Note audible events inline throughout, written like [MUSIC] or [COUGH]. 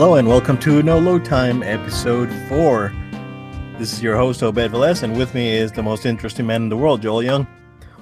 Hello and welcome to No Load Time, episode four. This is your host Obed Velez, and with me is the most interesting man in the world, Joel Young.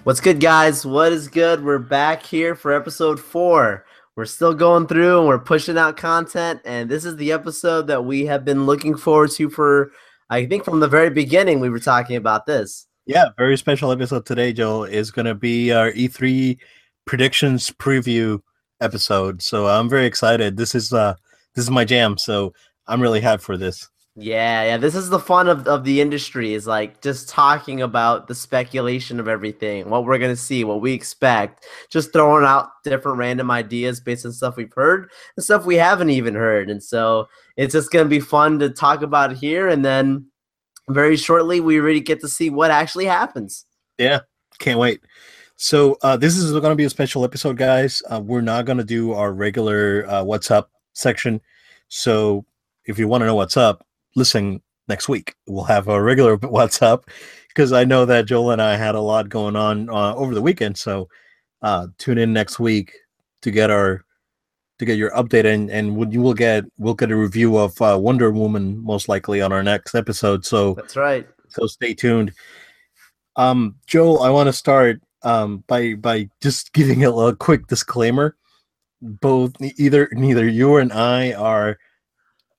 What's good, guys? What is good? We're back here for episode four. We're still going through and we're pushing out content, and this is the episode that we have been looking forward to for, I think, from the very beginning. We were talking about this. Yeah, very special episode today, Joel, is going to be our E3 predictions preview episode. So I'm very excited. This is uh this is my jam. So I'm really hyped for this. Yeah, yeah. This is the fun of, of the industry is like just talking about the speculation of everything, what we're gonna see, what we expect, just throwing out different random ideas based on stuff we've heard and stuff we haven't even heard. And so it's just gonna be fun to talk about here and then very shortly we really get to see what actually happens. Yeah, can't wait. So uh, this is going to be a special episode, guys. Uh, we're not going to do our regular uh, "What's Up" section. So if you want to know what's up, listen next week. We'll have a regular [LAUGHS] what's up because I know that Joel and I had a lot going on uh, over the weekend. So uh, tune in next week to get our to get your update and and you will get we'll get a review of uh, Wonder Woman most likely on our next episode. So that's right. So stay tuned. Um, Joel, I want to start um, by by just [LAUGHS] giving a, a quick disclaimer both either neither you and I are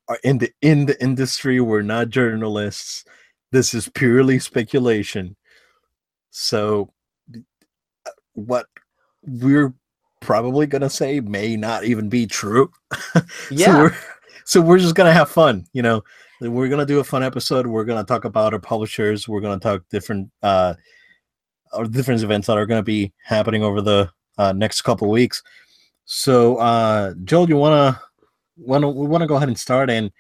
are in the in the industry. We're not journalists. This is purely speculation. So what we're probably gonna say may not even be true. [LAUGHS] Yeah. so, we're, so we're just gonna have fun, you know. We're gonna do a fun episode. We're gonna talk about our publishers. We're gonna talk different uh or different events that are gonna be happening over the uh, next couple weeks. So, uh, Joel, you wanna wanna we wanna go ahead and start and.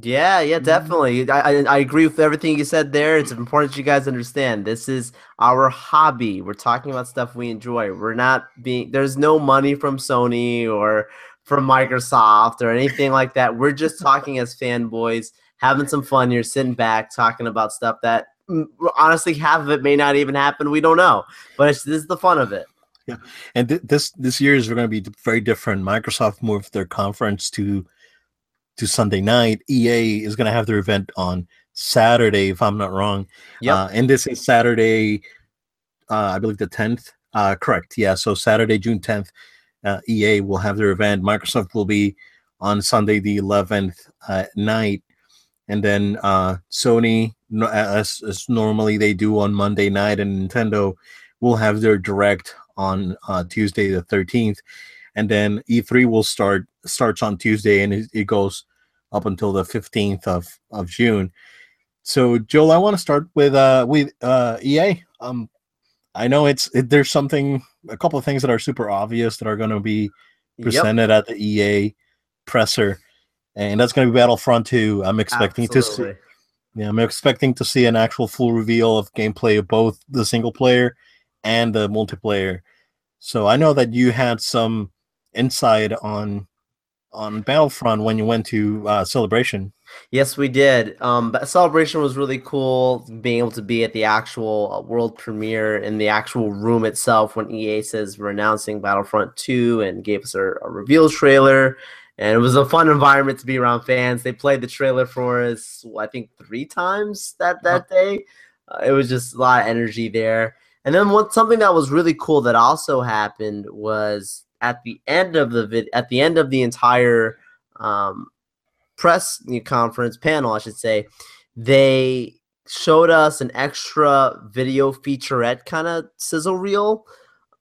Yeah, yeah, definitely. I, I, agree with everything you said there. It's important that you guys understand this is our hobby. We're talking about stuff we enjoy. We're not being there's no money from Sony or from Microsoft or anything like that. We're just talking as fanboys, having some fun here, sitting back, talking about stuff that mm, honestly half of it may not even happen. We don't know, but this is the fun of it. Yeah, and th- this this year is going to be very different. Microsoft moved their conference to to Sunday night. EA is going to have their event on Saturday, if I'm not wrong. Yeah, uh, and this is Saturday, uh, I believe the 10th. Uh, correct. Yeah, so Saturday, June 10th, uh, EA will have their event. Microsoft will be on Sunday, the 11th uh, night, and then uh, Sony, as, as normally they do on Monday night, and Nintendo will have their direct on uh, Tuesday the 13th, and then E3 will start starts on Tuesday and it, it goes up until the 15th of of June. So Joel, I want to start with uh with uh EA. Um, I know it's it, there's something a couple of things that are super obvious that are going to be presented yep. at the EA presser, and that's going to be Battlefront 2. I'm expecting Absolutely. to see. Yeah, I'm expecting to see an actual full reveal of gameplay of both the single player and the multiplayer. So I know that you had some insight on on Battlefront when you went to uh, Celebration. Yes, we did. Um, but Celebration was really cool being able to be at the actual uh, world premiere in the actual room itself when EA says we're announcing Battlefront 2 and gave us a, a reveal trailer. And it was a fun environment to be around fans. They played the trailer for us, I think, three times that that day. Uh, it was just a lot of energy there. And then what something that was really cool that also happened was at the end of the vid, at the end of the entire um, press conference panel, I should say, they showed us an extra video featurette kind of sizzle reel.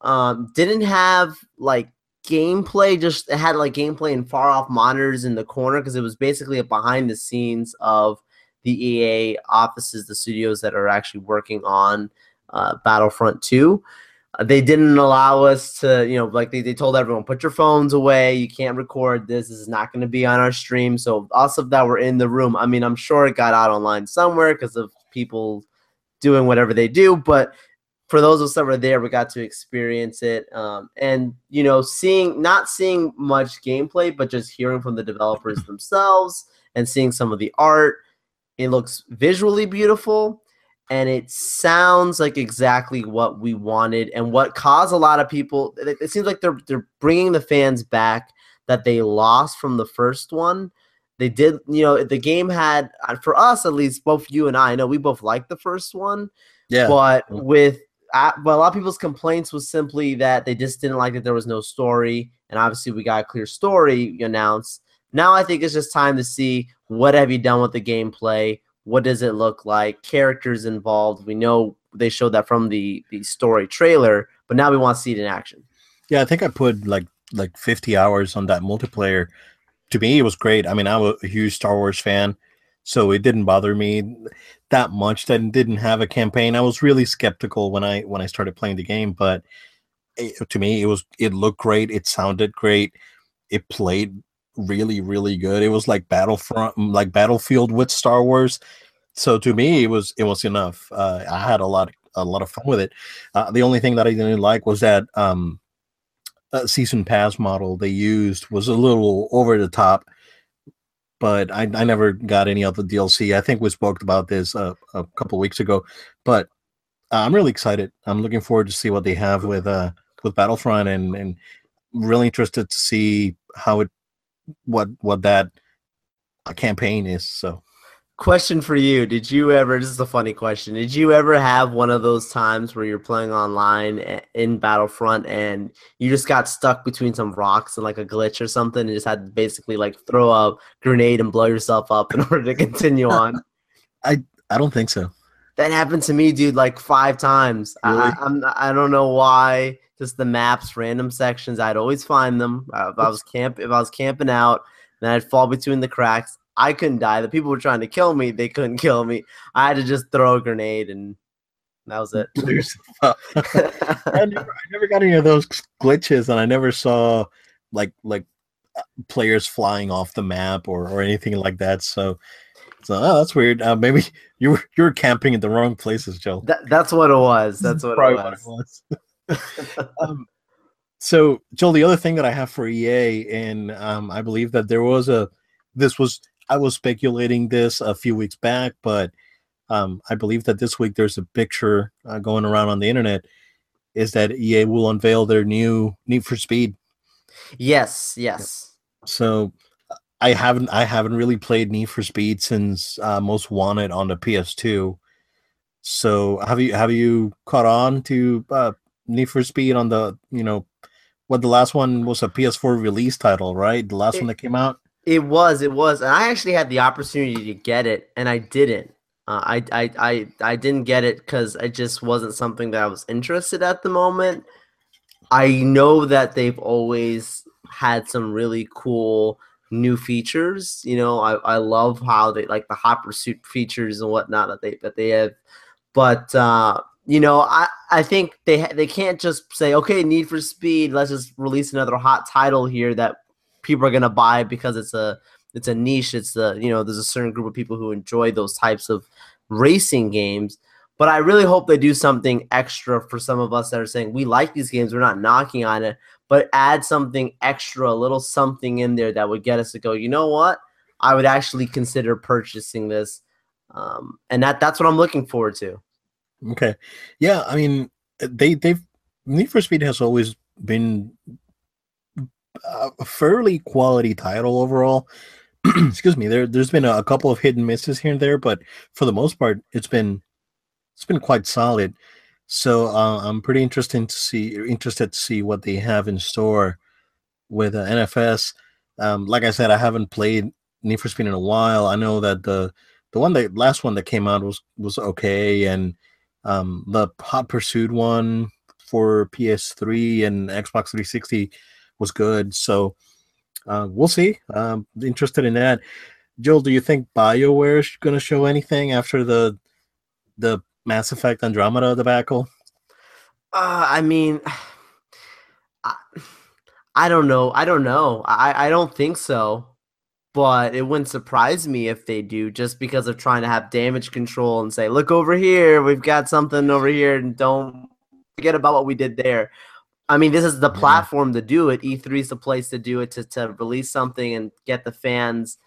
Um, didn't have like gameplay, just it had like gameplay and far off monitors in the corner because it was basically a behind the scenes of the EA offices, the studios that are actually working on uh, Battlefront 2. Uh, they didn't allow us to, you know, like they, they told everyone, put your phones away. You can't record this. This is not going to be on our stream. So us of that were in the room. I mean, I'm sure it got out online somewhere because of people doing whatever they do. But for those of us that were there, we got to experience it. Um, and, you know, seeing, not seeing much gameplay, but just hearing from the developers themselves and seeing some of the art. It looks visually beautiful and it sounds like exactly what we wanted and what caused a lot of people it, it, seems like they're they're bringing the fans back that they lost from the first one. They did, you know, the game had uh, for us at least, both you and I, I know we both liked the first one. Yeah. But with uh, but a lot of people's complaints was simply that they just didn't like that there was no story, and obviously we got a clear story announced. Now I think it's just time to see what have you done with the gameplay. What does it look like? Characters involved. We know they showed that from the the story trailer, but now we want to see it in action. Yeah, I think I put like like 50 hours on that multiplayer. To me, it was great. I mean, I'm a huge Star Wars fan, so it didn't bother me that much that didn't have a campaign. I was really skeptical when I when I started playing the game, but it, to me, it was it looked great. It sounded great. It played really really good. It was like Battlefront, like Battlefield with Star Wars. So to me, it was it was enough. Uh, I had a lot a lot of fun with it. Uh, the only thing that I didn't like was that um, season pass model they used was a little over the top. But I, I never got any of the DLC. I think we spoke about this uh, a couple weeks ago. But I'm really excited. I'm looking forward to see what they have with uh with Battlefront and and really interested to see how it what what that campaign is. So Question for you. Did you ever, this is a funny question. Did you ever have one of those times where you're playing online in Battlefront and you just got stuck between some rocks and like a glitch or something and just had to basically like throw a grenade and blow yourself up [LAUGHS] in order to continue on? [LAUGHS] I, I don't think so. That happened to me, dude, like five times. Really? I, I'm, I don't know why. Just the maps, random sections. I'd always find them. Uh, if I was camp, if I was camping out, then I'd fall between the cracks. I couldn't die. The people were trying to kill me. They couldn't [LAUGHS] kill me. I had to just throw a grenade and that was it. [LAUGHS] [LAUGHS] I, never, I never got any of those glitches, and I never saw like like uh, players flying off the map or, or anything like that. So, so oh, that's weird. Uh, maybe you were you were camping in the wrong places, Joe. That, that's what it was. That's what it was. What it was. [LAUGHS] um, so, Joel, the other thing that I have for EA, and um, I believe that there was a this was I was speculating this a few weeks back, but um, I believe that this week there's a picture uh, going around on the internet is that EA will unveil their new Need for Speed. Yes, yes. So I haven't I haven't really played Need for Speed since uh, Most Wanted on the PS2. So have you have you caught on to uh, Need for Speed on the you know what the last one was a PS4 release title, right? The last it, one that came out. It was, it was, and I actually had the opportunity to get it, and I didn't. Uh, I, I, I, I didn't get it because it just wasn't something that I was interested at the moment. I know that they've always had some really cool new features. You know, I, I love how they like the hot pursuit features and whatnot that they that they have. But uh, you know, I, I think they they can't just say, okay, Need for Speed, let's just release another hot title here that people are gonna buy because it's a it's a niche. It's the you know there's a certain group of people who enjoy those types of racing games. But I really hope they do something extra for some of us that are saying we like these games. We're not knocking on it, but add something extra, a little something in there that would get us to go. You know what? I would actually consider purchasing this, um, and that that's what I'm looking forward to. Okay, yeah. I mean, they they've Need for Speed has always been a fairly quality title overall. [CLEARS THROAT] Excuse me. There, there's been a, a, couple of hit and misses here and there, but for the most part, it's been it's been quite solid. So uh, I'm pretty interested to see interested to see what they have in store with uh, NFS. Um, like I said, I haven't played Need for Speed in a while. I know that the the one that last one that came out was was okay, and um, the Hot Pursuit one for PS3 and Xbox 360 was good. So uh, we'll see. Um, interested in that. Joel, do you think BioWare is going to show anything after the the Mass Effect Andromeda debacle? Uh, I mean, [SIGHS] I, I don't know. I don't know. I, I don't think so. But it wouldn't surprise me if they do, just because of trying to have damage control and say, "Look over here, we've got something over here, and don't forget about what we did there." I mean, this is the platform to do it. E3 is the place to do it to, to release something and get the fans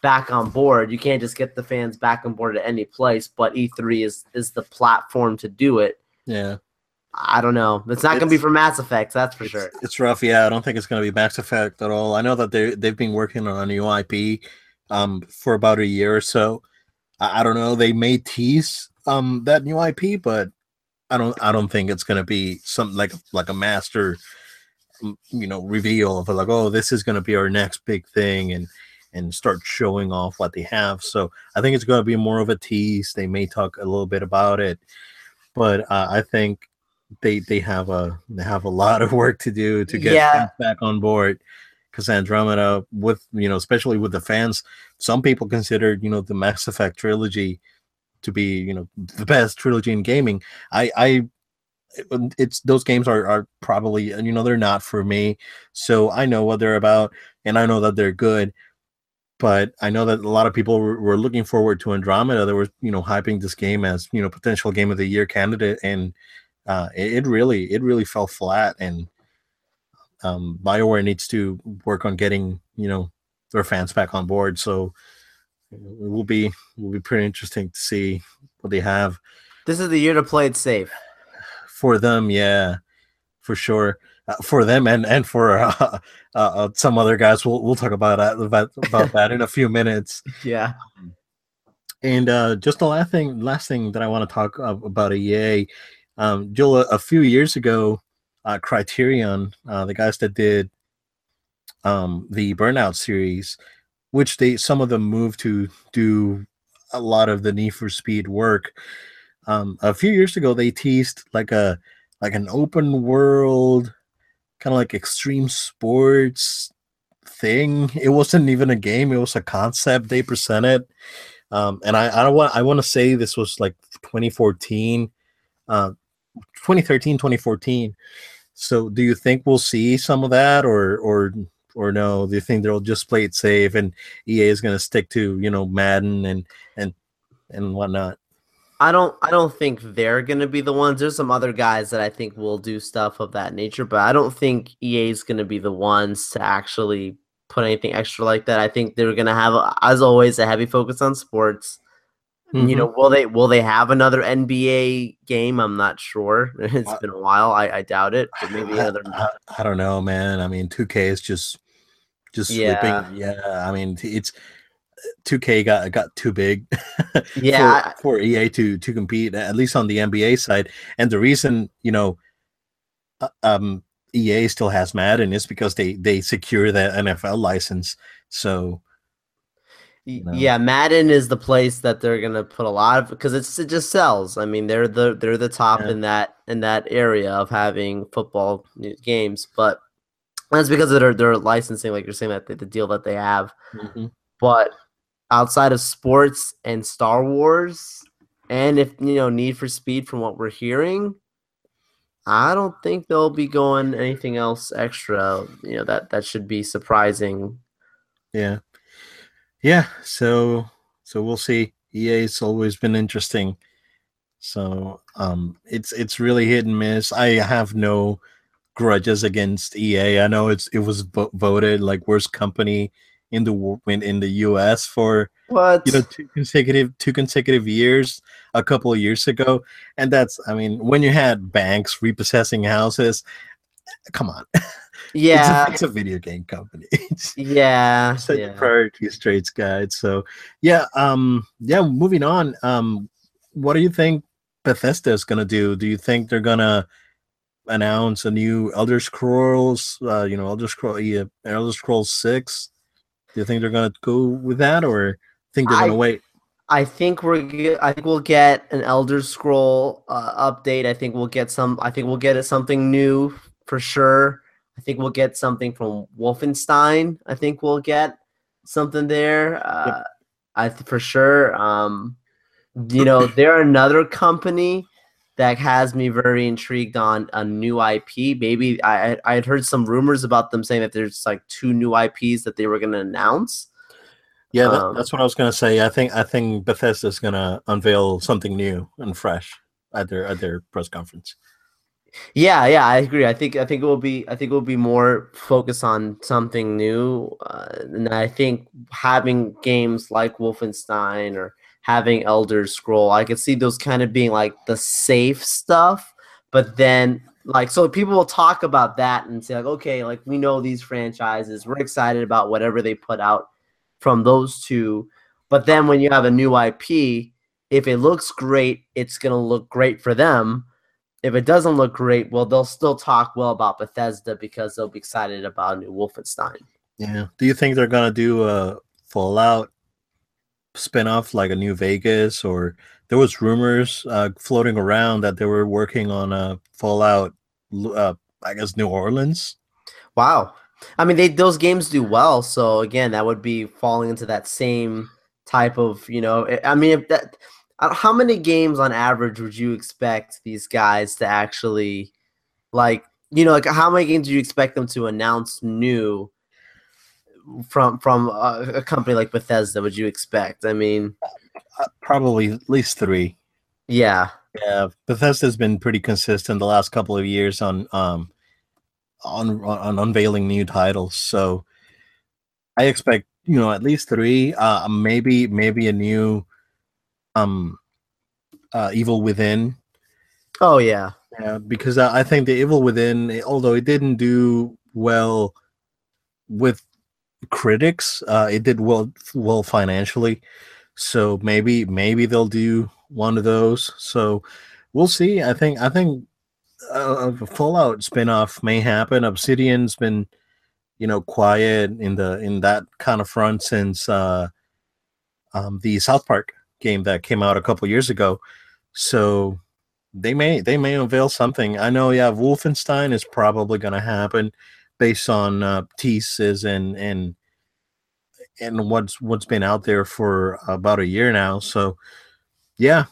back on board. You can't just get the fans back on board at any place, but E3 is is the platform to do it. Yeah. I don't know. It's not going to be for Mass Effect, that's for it's, sure. it's rough. Yeah, I don't think it's going to be Mass Effect at all. I know that they they've been working on a new IP um for about a year or so. I, I don't know. They may tease um that new IP, but I don't I don't think it's going to be something like like a master mm, you know reveal of like oh this is going to be our next big thing and and start showing off what they have. So I think it's going to be more of a tease. They may talk a little bit about it, but uh, I think they they have a they have a lot of work to do to get Yeah. back on board. Because Andromeda, with you know, especially with the fans, some people considered you know the Mass Effect trilogy to be you know the best trilogy in gaming. I I um, it's those games are are probably you know they're not for me. So I know what they're about, and I know that they're good but I know that a lot of people were, were looking forward to Andromeda. They were, you know, hyping this game as, you know, potential game of the year candidate, and uh, it, it really, it really fell flat. And um, Bioware needs to work on getting, you know, their fans back on board. So it will be, it will be pretty interesting to see what they have This is the year to play it safe. for them. Yeah, for sure. Uh, for them and and for [LAUGHS] uh, uh, some other guys, we'll we'll talk about that about, about [LAUGHS] that in a few minutes. Yeah. And uh, just the last thing, last thing that I want to talk ab- about EA, um, Joel, a, a few years ago, uh, Criterion, uh, the guys that did um, the Burnout series, which they some of them moved to do a lot of the Need for Speed work. Um, a few years ago, they teased like a like an open world, kind of like extreme sports thing. It wasn't even a game; it was a concept they presented um, and I, I want I want to say this was like 2014, uh, 2013, 2014. So do you think we'll see some of that, or or or no? Do you think they'll just play it safe and EA is going to stick to you know Madden and and and whatnot? I don't I don't think they're gonna be the ones. There's some other guys that I think will do stuff of that nature, but I don't think EA is gonna be the ones to actually put anything extra like that. I think they're gonna have, as always, a heavy focus on sports. You know, will they will they have another NBA game? I'm not sure. [LAUGHS] It's Uh, been a while. I, I doubt it. But maybe I, another. I, I don't know, man. I mean, 2K is just just Yeah. slipping. Yeah, I mean, it's 2K got got too big. [LAUGHS] Yeah, for, for EA to to compete at least on the NBA side. And the reason you know, uh, um, EA still has Madden is because they they secure the NFL license. So Yeah, Madden is the place that they're gonna put a lot of because it's it just sells. I mean, they're the they're the top Yeah. in that in that area of having football games, but that's because of their their licensing, like you're saying that the, the deal that they have. Mm-hmm. But outside of sports and Star Wars, and if you know Need for Speed, from what we're hearing, I don't think they'll be going anything else extra. You know that that should be surprising. yeah, yeah. So so we'll see. EA's always been interesting. So um, it's it's really hit and miss. I have no grudges against EA. I know it's it was vo- voted like worst company in the in the US for What? you know two consecutive two consecutive years a couple of years ago and that's i mean when you had banks repossessing houses come on [LAUGHS] yeah. it's, a, it's a video game company [LAUGHS] Yeah, set your yeah. priorities straight guide so yeah um yeah moving on um what do you think bethesda is gonna do do you think they're gonna announce a new elder scrolls uh you know elder scroll yeah, elder scrolls 6 do you think they're gonna go with that or think they're gonna I- wait I think we're. I think we'll get an Elder Scroll uh, update. I think we'll get some. I think we'll get something new for sure. I think we'll get something from Wolfenstein. I think we'll get something there. Uh, I th- for sure. Um, you know, [CLEARS THROAT] they're another company that has me very intrigued on a new IP. Maybe I I had heard some rumors about them saying that there's like two new IPs that they were going to announce. Yeah, that, Um, that's what I was gonna say. I think I think Bethesda's gonna unveil something new and fresh at their at their press conference. Yeah, yeah, I agree. I think I think it will be I think it will be more focused on something new, uh, and I think having games like Wolfenstein or having Elder Scroll, I could see those kind of being like the safe stuff. but then like so people will talk about that and say like okay like we know these franchises we're excited about whatever they put out from those two but then when you have a new ip if it looks great it's to look great for them if it doesn't look great well they'll still talk well about bethesda because they'll be excited about a new wolfenstein yeah do you think they're going to do a fallout spin-off like a new vegas or there was rumors uh, floating around that they were working on a Fallout, uh, I guess New Orleans. Wow, I mean, they those games do well. So again, that would be falling into that same type of you know. I mean, if that how many games on average would you expect these guys to actually like? You know, like how many games do you expect them to announce new? from from a, a, company like Bethesda would you expect? I mean, uh, probably at least three. Yeah, yeah. Bethesda's been pretty consistent the last couple of years on um on on unveiling new titles. So I expect you know at least three. Uh, maybe maybe a new um uh Evil Within. Oh yeah, yeah. Because I, I think the Evil Within, although it didn't do well with critics, uh, it did well well financially. So maybe maybe they'll do one of those. So we'll see. I think I think a Fallout spinoff may happen. Obsidian's been you know quiet in the in that kind of front since uh, um, the South Park game that came out a couple years ago. So they may they may unveil something. I know. Yeah, Wolfenstein is probably going to happen based on uh, teases and and and what's what's been out there for about a year now. So, yeah.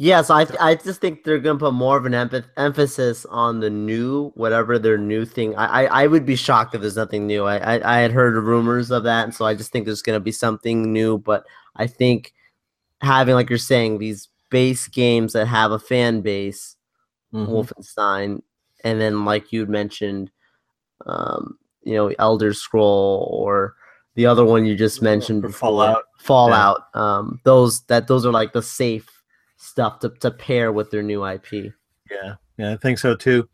Yes, I I just think they're gonna put more of an empath- emphasis on the new, whatever their new thing. I, I, I would be shocked if there's nothing new. I, I I had heard rumors of that, and so I just think there's gonna be something new. But I think having, like you're saying, these base games that have a fan base, mm-hmm. Wolfenstein, and then like you mentioned, um, you know, Elder Scroll or the other one you just mentioned before, Fallout. Fallout. Yeah. Um, those that those are like the safe stuff to, to pair with their new IP. Yeah, yeah, I think so too.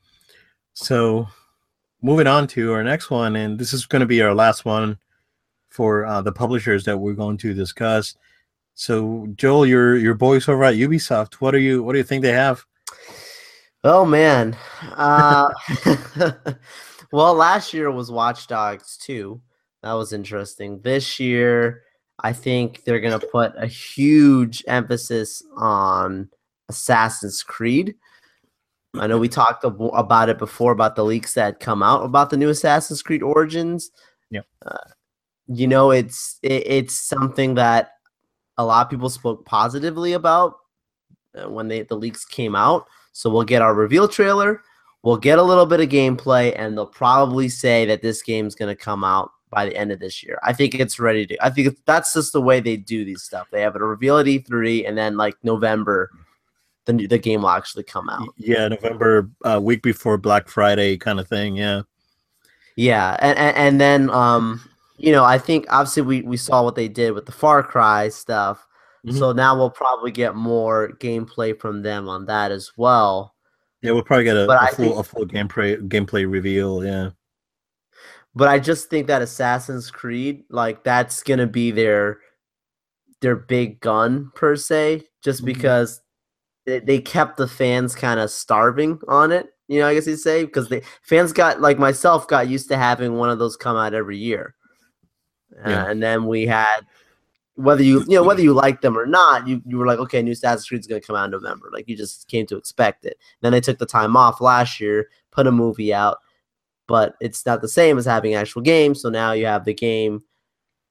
So moving on to our next one, and this is going to be our last one for uh, the publishers that we're going to discuss. So Joel, your your boys over at Ubisoft, what are you what do you think they have? Oh man. Uh, [LAUGHS] well, last year was Watch Dogs 2. That was interesting. This year, I think they're going to put a huge emphasis on Assassin's Creed. I know we talked about it before about the leaks that come out about the new Assassin's Creed Origins. Yeah. Uh, you know, it's it, it's something that a lot of people spoke positively about uh, when they the leaks came out. So we'll get our reveal trailer, we'll get a little bit of gameplay, and they'll probably say that this game's going to come out by the end of this year. I think it's ready to. I think that's just the way they do these stuff. They have a reveal at E3, and then like November, the the game will actually come out. Yeah, November, uh, week before Black Friday, kind of thing. Yeah, yeah, and and, and then um, you know, I think obviously we we saw what they did with the Far Cry stuff. Mm-hmm. So now we'll probably get more gameplay from them on that as well. Yeah, we'll probably get a, a full think, a full gameplay gameplay reveal. Yeah, but I just think that Assassin's Creed, like that's gonna be their their big gun per se, just mm-hmm. because they, they kept the fans kind of starving on it. You know, I guess you'd say because the fans got like myself got used to having one of those come out every year, yeah. uh, and then we had whether you you know whether you like them or not, you you were like, okay, new Assassin's Creed's gonna come out in November. Like you just came to expect it. Then they took the time off last year, put a movie out, but it's not the same as having actual games. So now you have the game,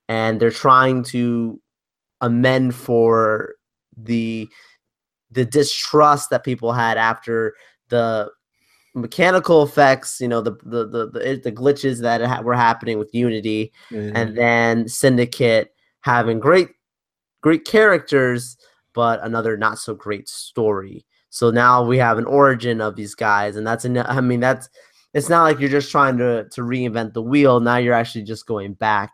and they're trying to amend for the the distrust that people had after the mechanical effects, you know, the the the the, the glitches that ha- were happening with Unity, mm-hmm. and then Syndicate having great great characters, but another not so great story. So now we have an origin of these guys, and that's an, I mean that's it's not like you're just trying to to reinvent the wheel. Now you're actually just going back,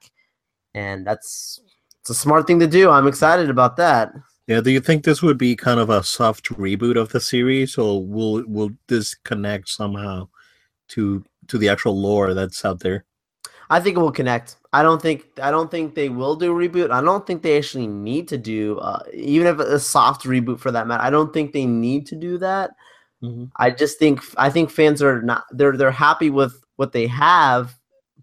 and that's it's a smart thing to do. I'm excited about that. Yeah, do you think this would be kind of a soft reboot of the series, or will will this connect somehow to to the actual lore that's out there? I think it will connect. I don't think I don't think they will do a reboot. I don't think they actually need to do uh, even if a soft reboot for that matter. I don't think they need to do that. Mm-hmm. I just think I think fans are not they're they're happy with what they have,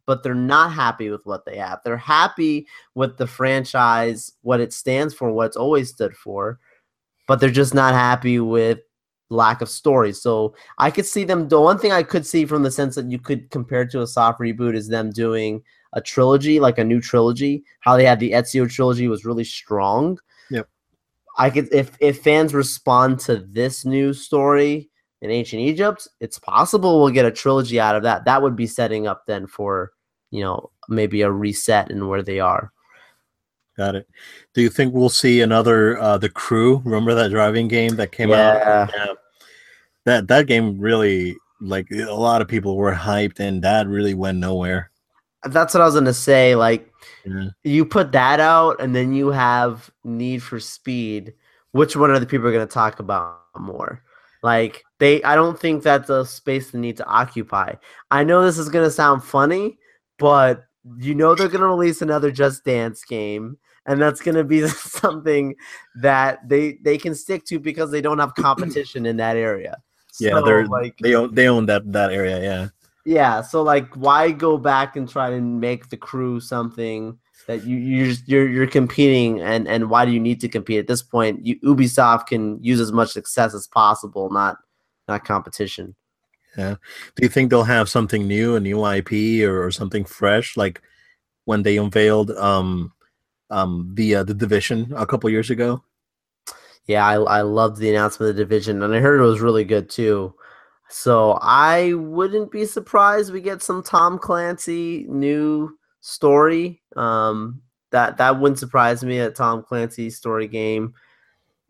but they're not happy with what they have. They're happy with the franchise, what it stands for, what it's always stood for, but they're just not happy with lack of story. So I could see them. The one thing I could see from the sense that you could compare to a soft reboot is them doing a trilogy, like a new trilogy. How they had the Ezio trilogy was really strong. Yep. I could if if fans respond to this new story in ancient Egypt, it's possible we'll get a trilogy out of that. That would be setting up then for you know maybe a reset in where they are. Got it. Do you think we'll see another uh the crew? Remember that driving game that came yeah. out? Yeah. That that game really like a lot of people were hyped and that really went nowhere. That's what I was gonna say. Like yeah. you put that out and then you have Need for Speed. Which one are the people are gonna talk about more? Like they I don't think that's a space they need to occupy. I know this is gonna sound funny, but you know they're gonna release another Just Dance game and that's going to be [LAUGHS] something that they they can stick to because they don't have competition in that area. Yeah, so, they're like they own they own that that area. Yeah. Yeah. So like, why go back and try to make the crew something that you you're you're, you're competing and and why do you need to compete at this point? You, Ubisoft can use as much success as possible, not not competition. Yeah. Do you think they'll have something new, a new IP or, or something fresh, like when they unveiled um um the uh, the division a couple years ago. Yeah, I I loved the announcement of the division, and I heard it was really good too. So I wouldn't be surprised we get some Tom Clancy new story. Um, that that wouldn't surprise me. A Tom Clancy story game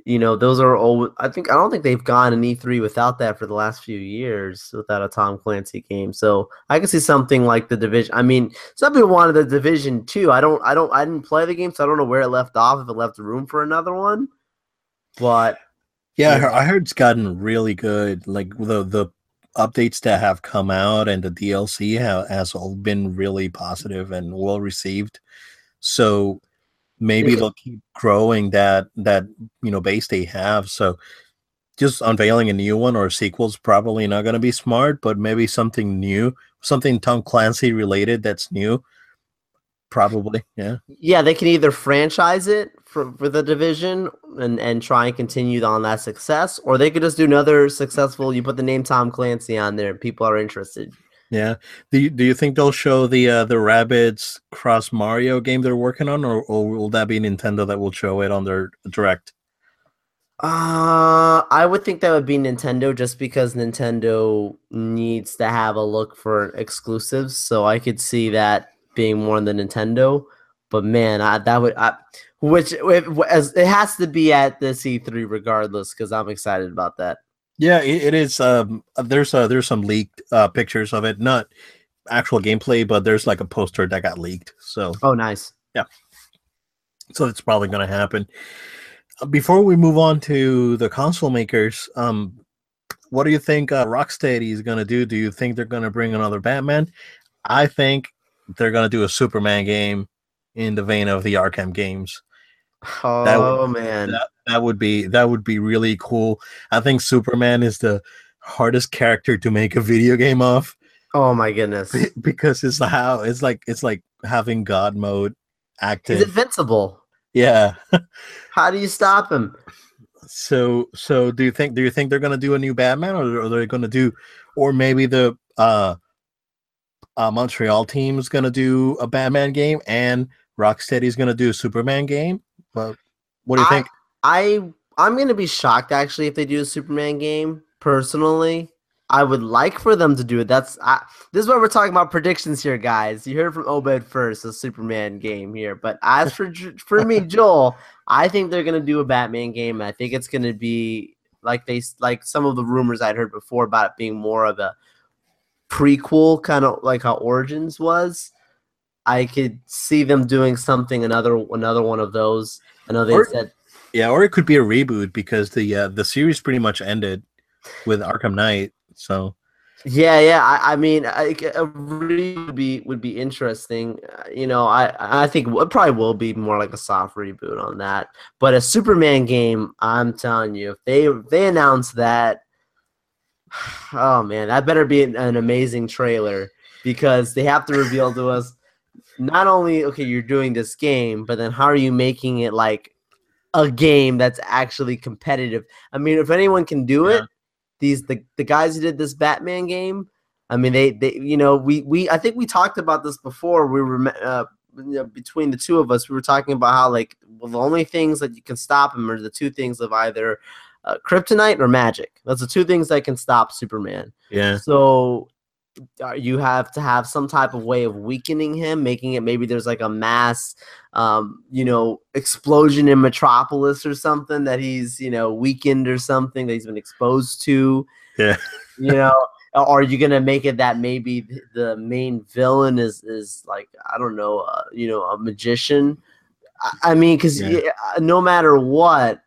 you know, those are all. I think I don't think they've gone an E3 without that for the last few years without a Tom Clancy game. So I can see something like the division. I mean, some people wanted the division too. I don't. I don't. I didn't play the game, so I don't know where it left off. If it left room for another one, but yeah, yeah. I heard it's gotten really good. Like the the updates that have come out and the DLC have, has all been really positive and well received. So maybe yeah. they'll keep growing that that you know base they have. So just unveiling a new one or sequels probably not going to be smart but maybe something new something tom clancy related that's new probably yeah. Yeah they can either franchise it for, for the division and and try and continue on that success or they could just do another successful you put the name tom clancy on there and people are interested yeah. Do you, do you think they'll show the uh, the Rabbids Cross Mario game they're working on, or, or will that be Nintendo that will show it on their direct? Uh, I would think that would be Nintendo, just because Nintendo needs to have a look for exclusives. So I could see that being more the Nintendo. But man, I, that would I, which as it has to be at the E3 regardless, because I'm excited about that. Yeah, it, it is. Um, uh, there's uh, there's some leaked uh, pictures of it, not actual gameplay, but there's like a poster that got leaked. So oh, nice. Yeah. So it's probably going to happen. Uh, before we move on to the console makers, um, what do you think uh, Rocksteady is going to do? Do you think they're going to bring another Batman? I think they're going to do a Superman game in the vein of the Arkham games. Oh would, man, that, that would be that would be really cool. I think Superman is the hardest character to make a video game of. Oh my goodness! Because it's how it's like it's like having God mode active. He's invincible. Yeah. how do you stop him? So so do you think do you think they're gonna do a new Batman or are they gonna do or maybe the uh, uh Montreal team is gonna do a Batman game and Rocksteady's gonna do a Superman game? But what do you I, think? I I'm gonna be shocked actually if they do a Superman game. Personally, I would like for them to do it. That's I, this is what we're talking about predictions here, guys. You heard from Obed first, a Superman game here. But as for for me, [LAUGHS] Joel, I think they're gonna do a Batman game. I think it's gonna be like they like some of the rumors I'd heard before about it being more of a prequel, kind of like how Origins was. I could see them doing something another another one of those. I know they or, said Yeah, or it could be a reboot because the uh, the series pretty much ended with Arkham Knight. So yeah, yeah. I, I mean, I, a reboot would be would be interesting. Uh, you know, I I think it probably will be more like a soft reboot on that. But a Superman game, I'm telling you, if they if they announce that, [SIGHS] oh man, that better be an, an amazing trailer because they have to reveal to us not only okay you're doing this game, but then how are you making it like a game that's actually competitive? I mean, if anyone can do it, these the, the guys who did this Batman game. I mean, they they you know we we I think we talked about this before. We were uh, you know, between the two of us, we were talking about how like well, the only things that you can stop him are the two things of either uh, kryptonite or magic. That's the two things that can stop Superman. Yeah. So you have to have some type of way of weakening him, making it maybe there's like a mass, um, you know, explosion in Metropolis or something that he's you know weakened or something that he's been exposed to. Yeah. you know, are you gonna make it that maybe the main villain is is like I don't know, uh, you know, a magician? I, I mean, because yeah. Uh, no matter what,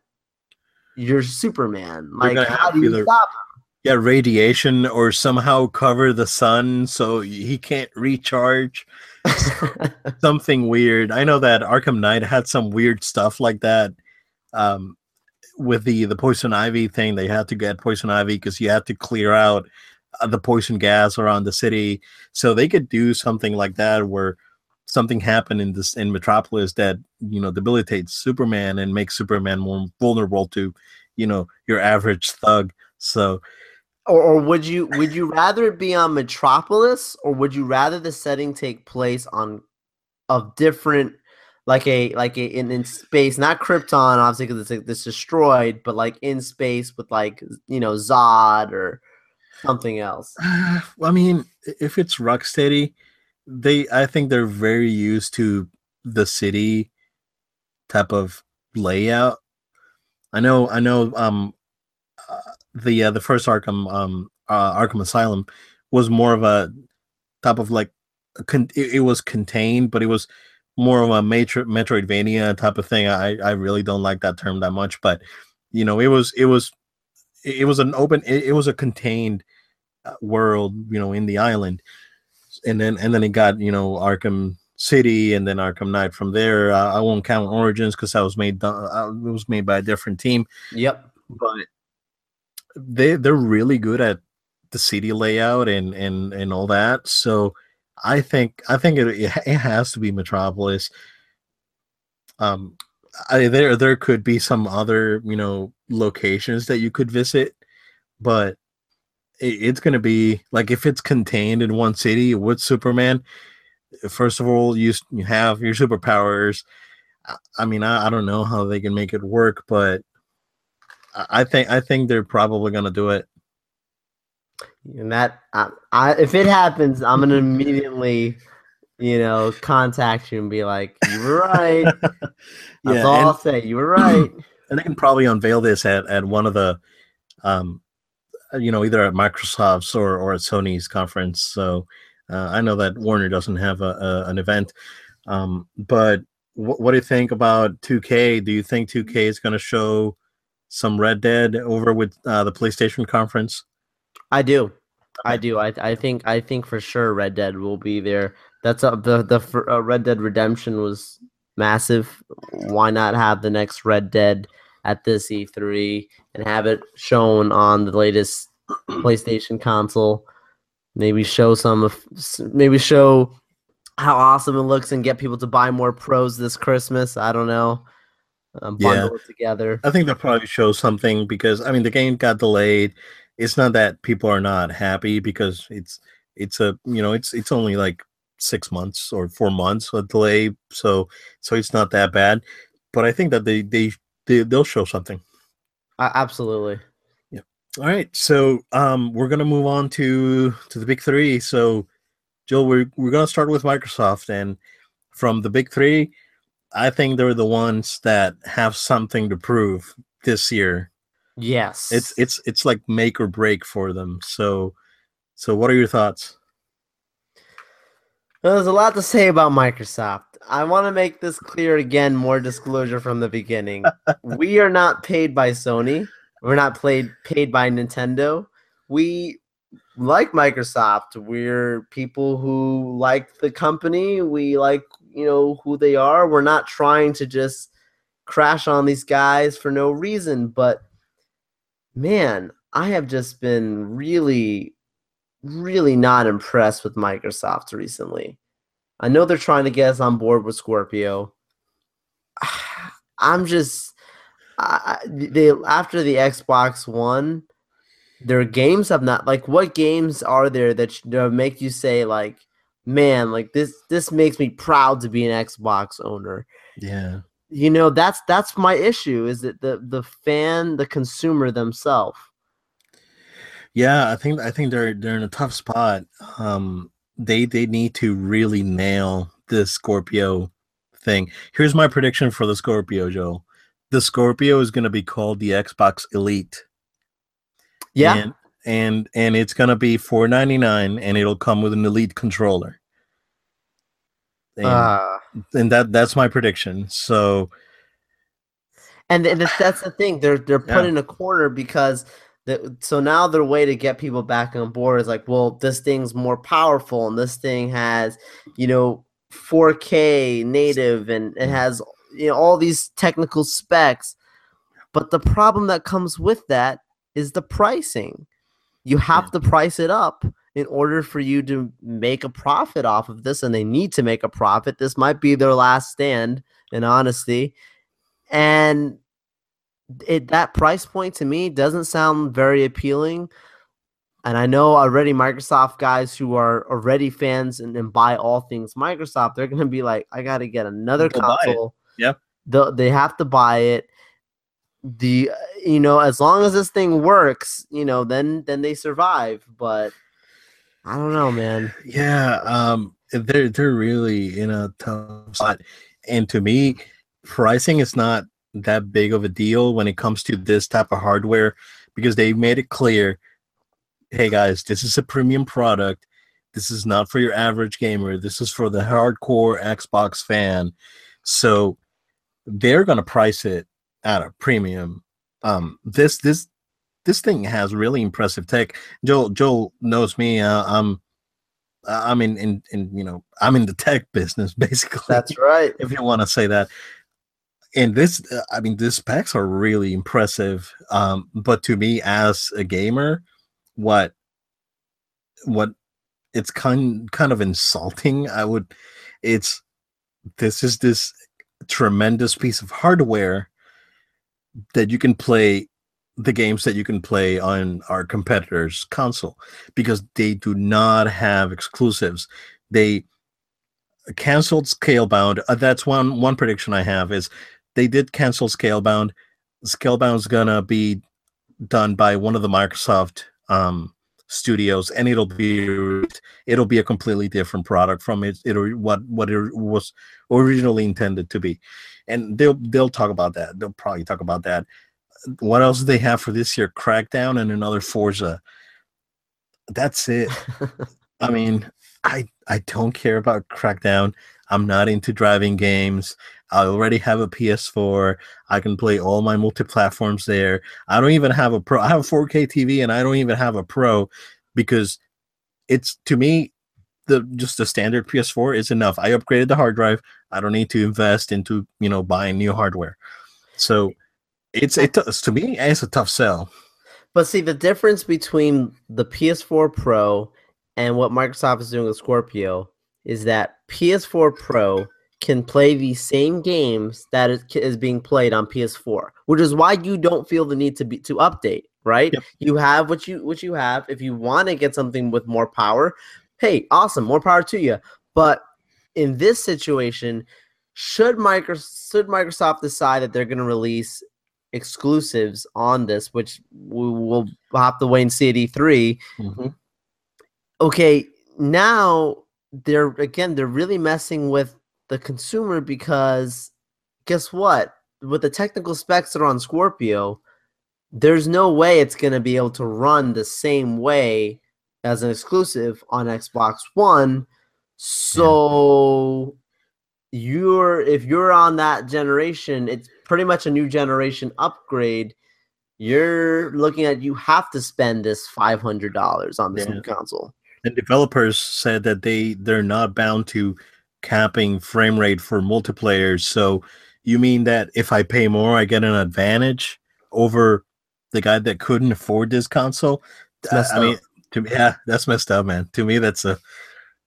you're Superman. Like, how do you either, stop him? Yeah, radiation or somehow cover the sun so he can't recharge. [LAUGHS] Something weird. I know that Arkham Knight had some weird stuff like that. Um, with the the poison ivy thing, they had to get poison ivy because you had to clear out uh, the poison gas around the city. So they could do something like that where something happened in this in Metropolis that you know debilitates Superman and makes Superman more vulnerable to you know your average thug. So, or, or would you would you rather it be on Metropolis or would you rather the setting take place on of different like a like a in, in space, not Krypton, obviously because it's, it's destroyed, but like in space with like you know Zod or something else. [SIGHS] Uh, I mean, if it's Rocksteady, they I think they're very used to the city type of layout. I know, I know. Um, uh, the uh, the first Arkham um uh, Arkham Asylum was more of a type of like con- it, it, was contained, but it was more of a Metro- Metroidvania type of thing. I I really don't like that term that much, but you know, it was it was it was an open it, it was a contained uh, world, you know, in the island and then and then it got you know Arkham City and then Arkham Knight from there. Uh, I won't count Origins because that was made uh, it was made by a different team. Yep, but they they're really good at the city layout and and and all that. So I think I think it it has to be Metropolis. Um, I, there there could be some other you know locations that you could visit, but it's going to be like if it's contained in one city with Superman. First of all, you you have your superpowers. I mean, I, I don't know how they can make it work, but I think I think they're probably going to do it. And that, I, I, if it happens, I'm gonna immediately, you know, contact you and be like, "You were right." [LAUGHS] That's yeah, all and, I'll say. You were right. [CLEARS THROAT] And they can probably unveil this at at one of the um you know, either at Microsoft's or, or at Sony's conference. So uh, I know that Warner doesn't have a, a an event. Um, but what do you think about 2K? Do you think 2K is going to show some Red Dead over with uh, the PlayStation conference? I do. I do. I, I think I think for sure Red Dead will be there. That's a, the the uh, Red Dead Redemption was massive. Why not have the next Red Dead at this E3 and have it shown on the latest [CLEARS THROAT] PlayStation console. Maybe show some of, maybe show how awesome it looks and get people to buy more pros this Christmas. I don't know. Um, bundle yeah. together. I think they'll probably show something because I mean the game got delayed. It's not that people are not happy because it's it's a you know it's it's only like six months or four months a delay, so so it's not that bad. But I think that they they they, they'll show something. Uh, absolutely. Yeah. All right. So um, we're gonna move on to to the big three. So, Joel, we're we're gonna start with Microsoft, and from the big three, I think they're the ones that have something to prove this year. Yes. It's it's it's like make or break for them. So, so what are your thoughts? There's a lot to say about Microsoft. I want to make this clear again, more disclosure from the beginning. [LAUGHS] we are not paid by Sony. We're not paid paid by Nintendo. We like Microsoft. We're people who like the company. We like, you know, who they are. We're not trying to just crash on these guys for no reason, but man, I have just been really really not impressed with Microsoft recently. I know they're trying to get us on board with Scorpio. [SIGHS] I'm just I, they after the Xbox One, their games have not like what games are there that make you say like, man, like this this makes me proud to be an Xbox owner. Yeah. You know, that's that's my issue is that the the fan, the consumer themselves yeah, I think I think they're they're in a tough spot. Um, they they need to really nail this Scorpio thing. Here's my prediction for the Scorpio, Joe. The Scorpio is going to be called the Xbox Elite. Yeah. And and, and it's going to be 499 and it'll come with an Elite controller. And, uh, and that that's my prediction. So and, that's the thing. They're they're put yeah. in a corner because that so now their way to get people back on board is like, well, this thing's more powerful and this thing has, you know, 4K native and it has you know all these technical specs. But the problem that comes with that is the pricing. You have to price it up in order for you to make a profit off of this, and they need to make a profit. This might be their last stand, in honesty. And it that price point to me doesn't sound very appealing. And I know already Microsoft guys who are already fans and, and buy all things Microsoft, they're gonna be like, I gotta get another They'll console. Yeah. The, they have to buy it. The you know, as long as this thing works, you know, then then they survive. But I don't know, man. Yeah, um, they're they're really in a tough spot. And to me, pricing is not that big of a deal when it comes to this type of hardware because they made it clear hey guys this is a premium product this is not for your average gamer this is for the hardcore xbox fan so they're to price it at a premium um this this this thing has really impressive tech. Joel joel knows me uh, i'm i'm in, in in you know i'm in the tech business [LAUGHS] basically that's right. if you want to say that. And this uh, i mean these specs are really impressive um but to me as a gamer what what it's kind kind of insulting i would it's this is this tremendous piece of hardware that you can play the games that you can play on our competitors console because they do not have exclusives they canceled scalebound uh, that's one one prediction i have is they did cancel Scalebound. Scalebound's gonna be done by one of the Microsoft um, studios, and it'll be it'll be a completely different product from it. It'll what what it was originally intended to be, and they'll they'll talk about that. They'll probably talk about that. What else do they have for this year? Crackdown and another Forza. That's it. [LAUGHS] I mean, I I don't care about Crackdown. I'm not into driving games. I already have a PS4. I can play all my multi-platforms there. I don't even have a pro. I have a 4K TV and I don't even have a pro because it's to me the just the standard PS4 is enough. I upgraded the hard drive. I don't need to invest into, you know, buying new hardware. So it's it to me it's a tough sell. But see the difference between the PS4 Pro and what Microsoft is doing with Scorpio is that PS4 Pro can play the same games that is, is being played on PS4, which is why you don't feel the need to be to update, right? Yep. You have what you what you have. If you want to get something with more power, hey, awesome, more power to you. But in this situation, should Microsoft should Microsoft decide that they're going to release exclusives on this, which we will have to wait and see at E3. Mm-hmm. Okay, now they're again they're really messing with the consumer because guess what? With the technical specs that are on Scorpio, there's no way it's going to be able to run the same way as an exclusive on Xbox One. So. You're if you're on that generation, it's pretty much a new generation upgrade. You're looking at you have to spend this five hundred dollars on this yeah. new console. And developers said that they they're not bound to capping frame rate for multiplayer. So you mean that if I pay more, I get an advantage over the guy that couldn't afford this console? I, I mean, to me, yeah, that's messed up, man. To me, that's a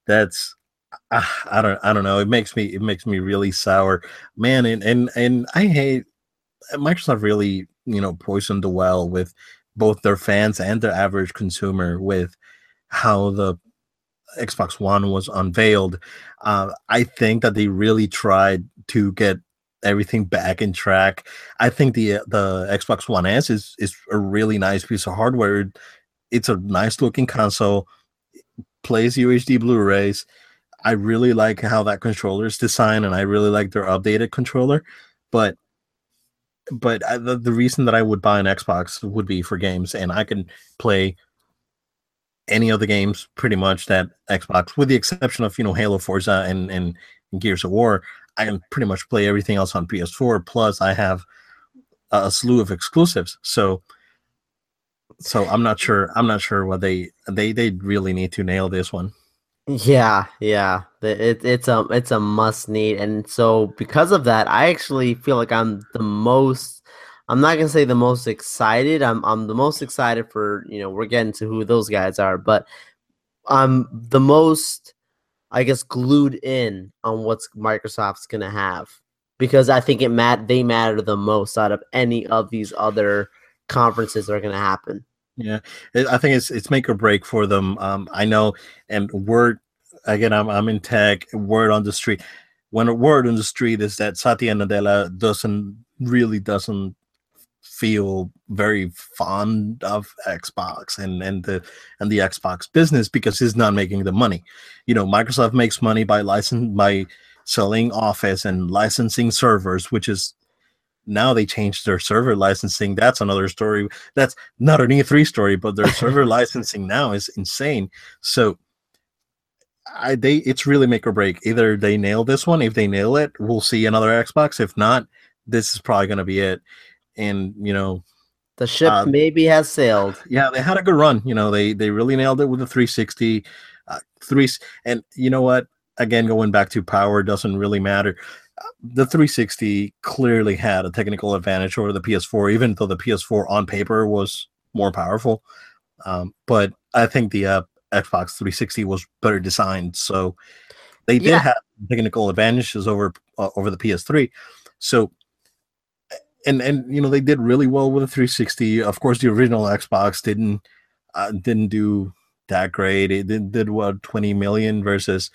that's I don't I don't know. It makes me it makes me really sour, man. And and and I hate Microsoft. Really, you know, poisoned the well with both their fans and their average consumer with how the Xbox One was unveiled. Uh, I think that they really tried to get everything back in track. I think the the Xbox One S is is a really nice piece of hardware. It's a nice looking console. Plays UHD Blu-rays. I really like how that controller is designed, and I really like their updated controller. But but I, the, the reason that I would buy an Xbox would be for games, and I can play any of the games pretty much that Xbox, with the exception of you know Halo, Forza, and and, and Gears of War. I can pretty much play everything else on PS4. Plus, I have a slew of exclusives. So, so I'm not sure. I'm not sure what they they they really need to nail this one. Yeah, yeah. It, it's a it's a must need, and so because of that, I actually feel like I'm the most. I'm not gonna say the most excited. I'm I'm the most excited for you know we're getting to who those guys are, but I'm the most I guess glued in on what's Microsoft's gonna have because I think it mat they matter the most out of any of these other conferences that are gonna happen. Yeah, I think it's it's make or break for them. Um, I know, and word again, I'm I'm in tech. Word on the street, when a word on the street is that Satya Nadella doesn't really doesn't feel very fond of Xbox and and the and the Xbox business because he's not making the money. You know, Microsoft makes money by license by selling Office and licensing servers, which is now they changed their server licensing. That's another story. That's not an E3 story, but their [LAUGHS] server licensing now is insane. So I they it's really make or break. Either they nail this one. If they nail it, we'll see another Xbox. If not, this is probably going to be it and you know the ship uh, maybe has sailed. Yeah, they had a good run. You know, they they really nailed it with the 360, uh, three, and you know what? Again, going back to power doesn't really matter. The 360 clearly had a technical advantage over the PS4, even though the PS4 on paper was more powerful. Um, but I think the uh, Xbox 360 was better designed, so they did yeah. have technical advantages over uh, over the PS3. So and and you know they did really well with the 360. Of course, the original Xbox didn't uh, didn't do that great. It did, did what 20 million versus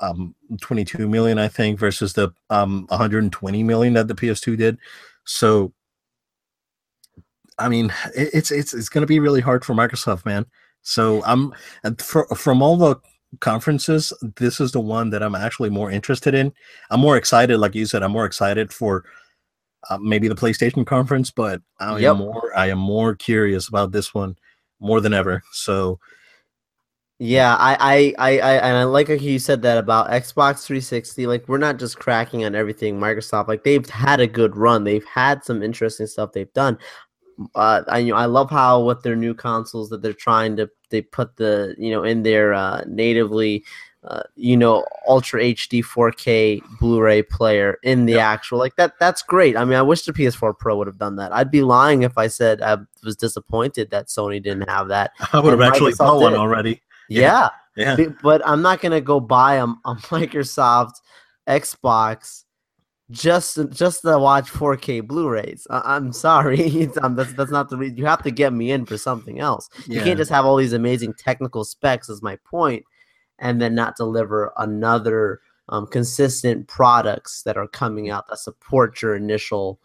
um 22 million, I think, versus the um 120 million that the PS2 did. So, I mean, it, it's it's it's going to be really hard for Microsoft, man. So I'm for, from all the conferences, this is the one that I'm actually more interested in. I'm more excited, like you said, I'm more excited for uh, maybe the PlayStation conference, but I yep. am more I am more curious about this one more than ever. So yeah, I, I, I, I, and I like how you said that about Xbox 360. Like, we're not just cracking on everything Microsoft. Like, they've had a good run. They've had some interesting stuff they've done. Uh, I, you know, I love how with their new consoles that they're trying to they put the you know in their uh, natively uh, you know, Ultra HD 4K Blu-ray player in the yep. actual like that. That's great. I mean, I wish the PS4 Pro would have done that. I'd be lying if I said I was disappointed that Sony didn't have that. [LAUGHS] I would have actually Microsoft bought one already. Yeah. yeah. But I'm not gonna go buy a, a Microsoft Xbox just just to watch 4K Blu-rays. I, am sorry, [LAUGHS] um, that's that's not the reason. You have to get me in for something else. Yeah. You can't just have all these amazing technical specs. Is my point and then not deliver another um, consistent products that are coming out that support your initial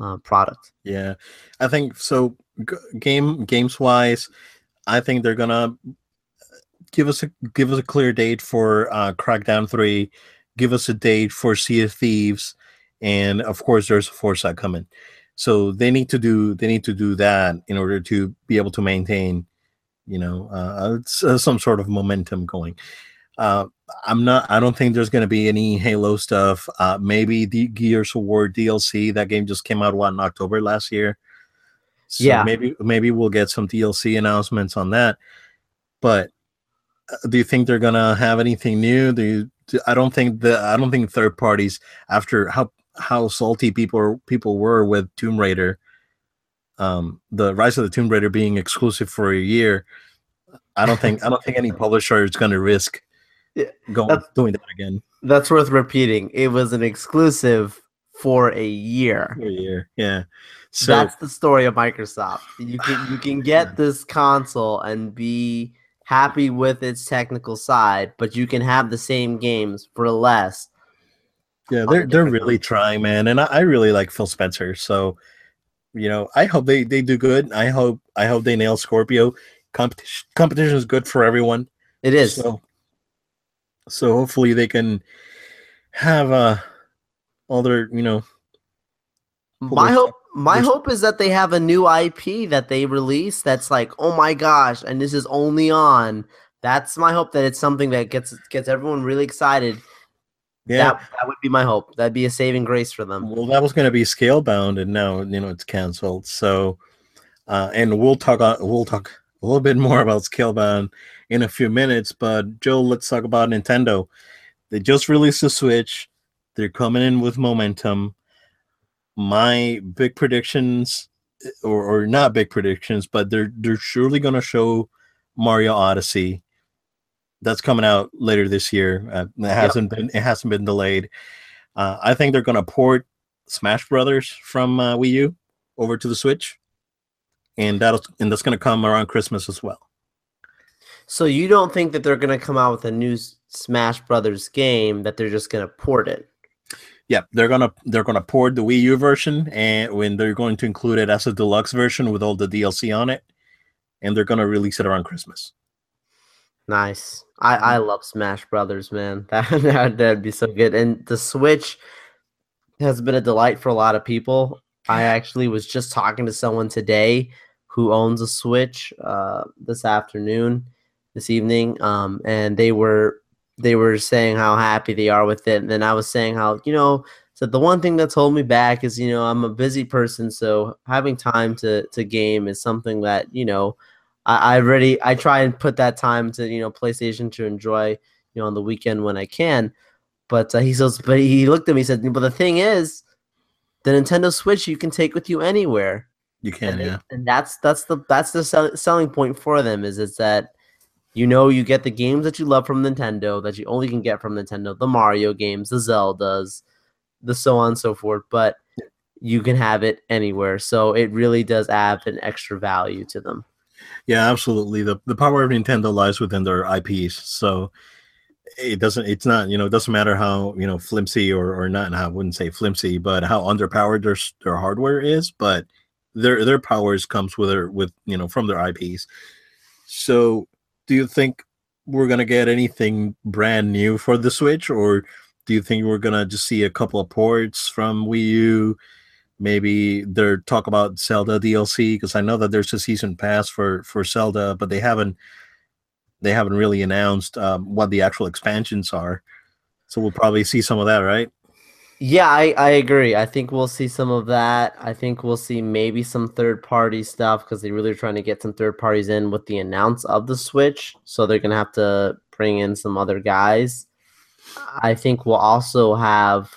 uh, product. Yeah, I think so. G- game games wise, I think they're gonna give us a give us a clear date for uh, Crackdown three. Give us a date for Sea of Thieves, and of course, there's Forza coming. So they need to do they need to do that in order to be able to maintain you know, uh, uh, uh, some sort of momentum going. Uh, I'm not. I don't think there's going to be any Halo stuff. Uh, maybe the Gears of War DLC. That game just came out what in October last year. So Yeah. Maybe maybe we'll get some DLC announcements on that. But do you think they're gonna have anything new? Do you? do- I don't think the. I don't think third parties after how how salty people people were with Tomb Raider. Um, the Rise of the Tomb Raider being exclusive for a year. I don't think I don't think any [LAUGHS] publisher is going to risk going that's- doing that again That's worth repeating. It was an exclusive for a year. for a year. Yeah. So That's the story of Microsoft. You can you can get [SIGHS] this console and be happy with its technical side, but you can have the same games for less. yeah, they're they're really trying, man, and I, I really like Phil Spencer. So, you know, I hope they they do good. I hope I hope they nail Scorpio. Competition competition is good for everyone. It is. So, so hopefully they can have uh all their you know my hope my there's- hope is that they have a new IP that they release that's like, oh my gosh, and this is only on. That's my hope that it's something that gets gets everyone really excited. yeah. That that would be my hope. That'd be a saving grace for them. Well, that was going to be scale bound, and now you know it's canceled. So, uh, and we'll talk. we'll talk a little bit more about scale bound in a few minutes. But Joe, let's talk about Nintendo. They just released the Switch. They're coming in with momentum. My big predictions, or, or not big predictions, but they're they're surely going to show Mario Odyssey. That's coming out later this year. Uh, it hasn't been it hasn't been delayed. Uh, I think they're going to port Smash Brothers from uh, Wii U over to the Switch, and that'll and that's going to come around Christmas as well. So you don't think that they're gonna come out with a new Smash Brothers game that they're just gonna port it? Yeah, they're gonna they're gonna port the Wii U version, and when they're going to include it as a deluxe version with all the DLC on it, and they're gonna release it around Christmas. Nice. I I love Smash Brothers, man. [LAUGHS] That that- that'd be so good. And the Switch has been a delight for a lot of people. I actually was just talking to someone today who owns a Switch uh, this afternoon, this evening, um, and they were they were saying how happy they are with it. And then I was saying how you know so the one thing that's holding me back is you know I'm a busy person, so having time to to game is something that you know I, I already I try and put that time to you know PlayStation to enjoy you know on the weekend when I can. But uh, he says, but he looked at me and said, but the thing is, the Nintendo Switch you can take with you anywhere, You can, and, they- yeah, and that's that's the that's the sell- selling point for them is is that you know you get the games that you love from Nintendo that you only can get from Nintendo, the Mario games, the Zeldas, the so on and so forth, but you can have it anywhere. So it really does add an extra value to them. yeah, absolutely. the The power of Nintendo lies within their IPs, so it doesn't. It's not you know it doesn't matter how you know flimsy or or not. I wouldn't say flimsy, but how underpowered their their hardware is, but their their powers comes with their with you know from their IPs. So, do you think we're gonna get anything brand new for the Switch, or do you think we're gonna just see a couple of ports from Wii U? Maybe they're talk about Zelda DLC because I know that there's a season pass for for Zelda, but they haven't they haven't really announced um, what the actual expansions are. So we'll probably see some of that, right? Yeah, I, I agree. I think we'll see some of that. I think we'll see maybe some third party stuff because they really are trying to get some third parties in with the announce of the Switch. So they're gonna have to bring in some other guys. I think we'll also have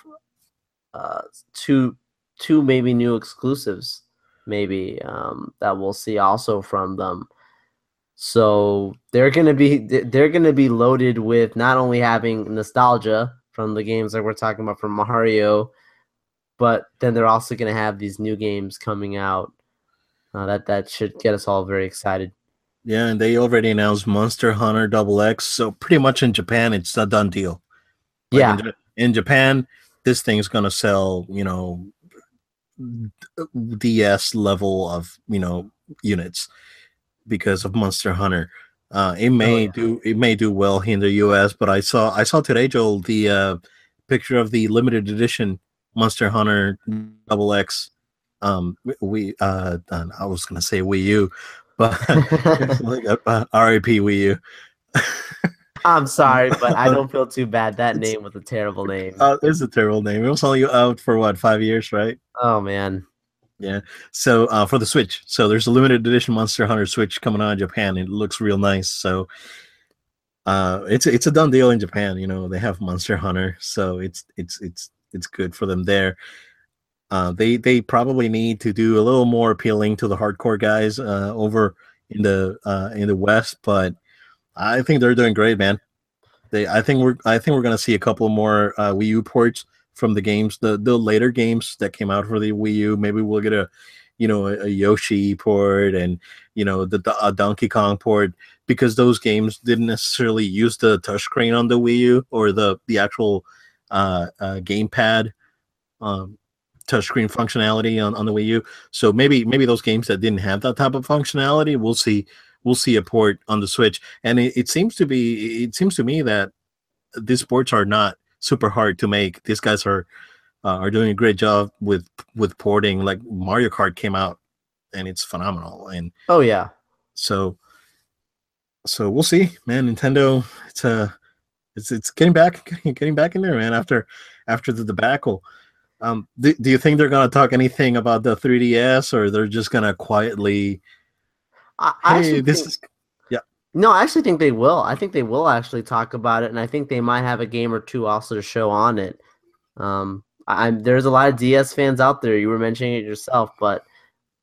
uh, two two maybe new exclusives, maybe um, that we'll see also from them. So they're gonna be they're gonna be loaded with not only having nostalgia from the games that we're talking about from Mario, but then they're also gonna have these new games coming out. Uh, that that should get us all very excited. Yeah, and they already announced Monster Hunter Double X. So pretty much in Japan, it's a done deal. Like, yeah, in, in Japan, this thing's gonna sell, you know, DS level of you know units because of Monster Hunter. Uh, it may yeah. do it may do well here in the US, but I saw I saw today, Joel, the uh, picture of the limited edition Monster Hunter Double X. Um, we uh, uh, I was gonna say Wii U, but it's [LAUGHS] [LAUGHS] like a, a RIP Wii U. I'm sorry, [LAUGHS] but I don't feel too bad. That name was a terrible name. Uh, it's a terrible name. It was only out for what five years, right? Oh man. Yeah. So uh, for the Switch, so there's a limited edition Monster Hunter Switch coming out in Japan. It looks real nice. So uh, it's it's a done deal in Japan. You know they have Monster Hunter, so it's it's it's it's good for them there. Uh, they they probably need to do a little more appealing to the hardcore guys uh, over in the uh, in the West, but I think they're doing great, man. They I think we're I think we're gonna see a couple more uh, Wii U ports from the games, the the later games that came out for the Wii U. Maybe we'll get a, you know, a, a Yoshi port and you know the, the a Donkey Kong port because those games didn't necessarily use the touchscreen on the Wii U or the the actual uh, uh, gamepad um, touchscreen functionality on, on the Wii U. So maybe maybe those games that didn't have that type of functionality, we'll see we'll see a port on the Switch. And it, it seems to be it seems to me that these ports are not super hard to make. These guys are uh, are doing a great job with with porting. Like Mario Kart came out, and it's phenomenal. And oh yeah, so so we'll see, man. Nintendo, it's a uh, it's it's getting back [LAUGHS] getting back in there, man. After after the debacle. Um, do, do you think they're gonna talk anything about the 3DS, or they're just gonna quietly? I, I hey, this think, is no, I actually think they will. I think they will actually talk about it, and I think they might have a game or two also to show on it. Um, I'm there's a lot of DS fans out there. You were mentioning it yourself, but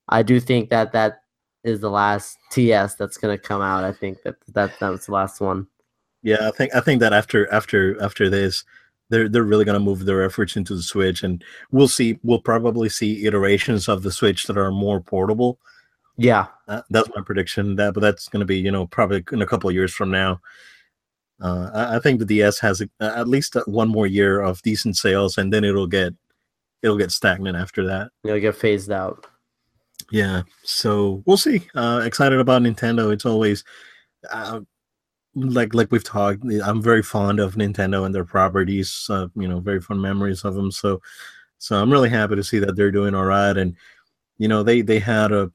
I do think that that is the last DS that's going to come out. I think that that that was the last one. Yeah, I think I think that after after after this, they're they're really going to move their efforts into the Switch, and we'll see. We'll probably see iterations of the Switch that are more portable yeah, uh, that's my prediction. That, but that's going to be you know probably in a couple of years from now. Uh, I, I, think the DS has a, at least one more year of decent sales, and then it'll get it'll get stagnant after that. It'll get phased out. Yeah, so we'll see. Uh, excited about Nintendo. It's always uh, like like we've talked. I'm very fond of Nintendo and their properties. Uh, you know, very fond memories of them. So so I'm really happy to see that they're doing all right. And you know, they they had a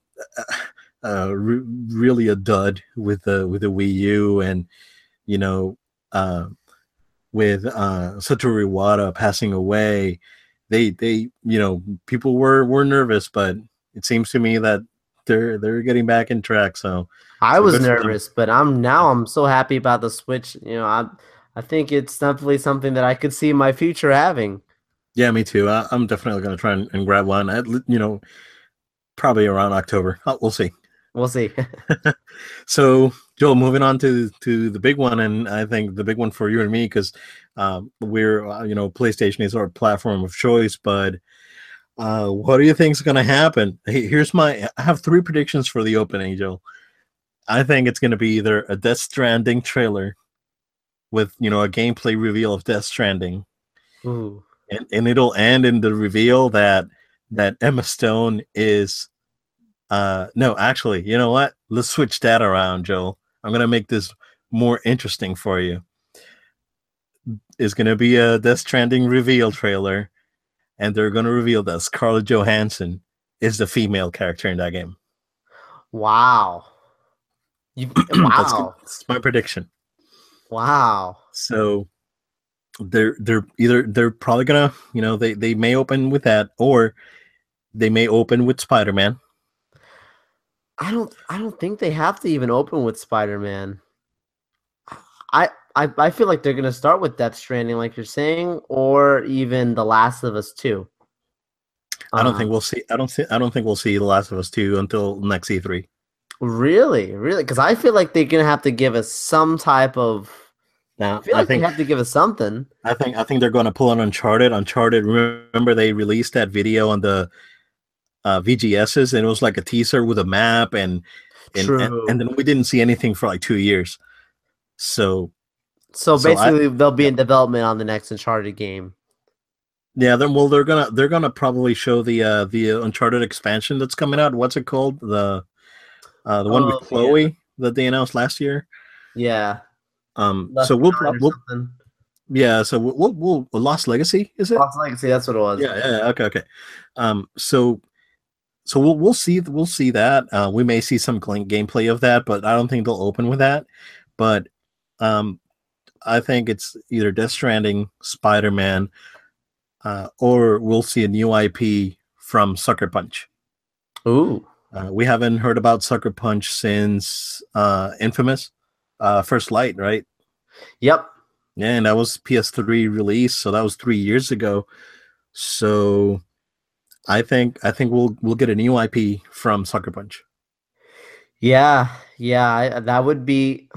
uh, re- really a dud with the with the Wii U, and you know, uh, with uh, Satoru Iwata passing away, they they you know people were were nervous, but it seems to me that they're they're getting back in track. So I was nervous, but I'm now I'm so happy about the Switch. You know, I I think it's definitely something that I could see my future having. Yeah, me too. I, am definitely going to try and, and, grab one. I, you know, probably around October. Oh, [LAUGHS] we'll see. We'll see. [LAUGHS] [LAUGHS] so, Joel, moving on to to the big one, and I think the big one for you and me because um, we're uh, you know PlayStation is our platform of choice. But uh, what do you think is going to happen? Here's my. I have three predictions for the opening, Joel. I think it's going to be either a Death Stranding trailer with you know a gameplay reveal of Death Stranding, Ooh. and and it'll end in the reveal that that Emma Stone is uh no, actually, you know what? Let's switch that around, Joel. I'm gonna make this more interesting for you. Is gonna be a Death Stranding reveal trailer, and they're gonna reveal that Scarlett Johansson is the female character in that game. Wow. You, [CLEARS THROAT] wow. that's, that's my prediction. Wow. So they're they're either they're probably gonna you know they they may open with that or they may open with Spider Man. I don't. I don't think they have to even open with Spider Man. I, I I feel like they're gonna start with Death Stranding, like you're saying, or even The Last of Us Two. I don't think um, we'll see. I don't see. I don't think we'll see The Last of Us Two until next E3. Really, really, because I feel like they're gonna have to give us some type of. Now, I feel like I think, they have to give us something. I think. I think they're going to pull an Uncharted. Uncharted. Remember, they released that video on the uh, VGSs, and it was like a teaser with a map, and and, and, and then we didn't see anything for like two years. So, so basically, so I, they'll be in development on the next Uncharted game. Yeah, then well, they're gonna they're gonna probably show the uh the Uncharted expansion that's coming out. What's it called? The uh the one oh, with Chloe yeah. that they announced last year. Yeah. Um. so we'll, we'll yeah. So we'll, we'll we'll Lost Legacy is it? Lost Legacy. That's what it was. Yeah. Yeah. Okay. Okay. Um. So so we'll we'll see we'll see that. Uh, we may see some gameplay of that, but I don't think they'll open with that. But um, I think it's either Death Stranding, Spider Man, uh, or we'll see a new IP from Sucker Punch. Ooh. Uh, we haven't heard about Sucker Punch since uh, Infamous, uh, First Light, right? Yep. Yeah, and that was PS3 release, so that was three years ago. So I think I think we'll we'll get a new IP from Sucker Punch. Yeah, yeah, that would be.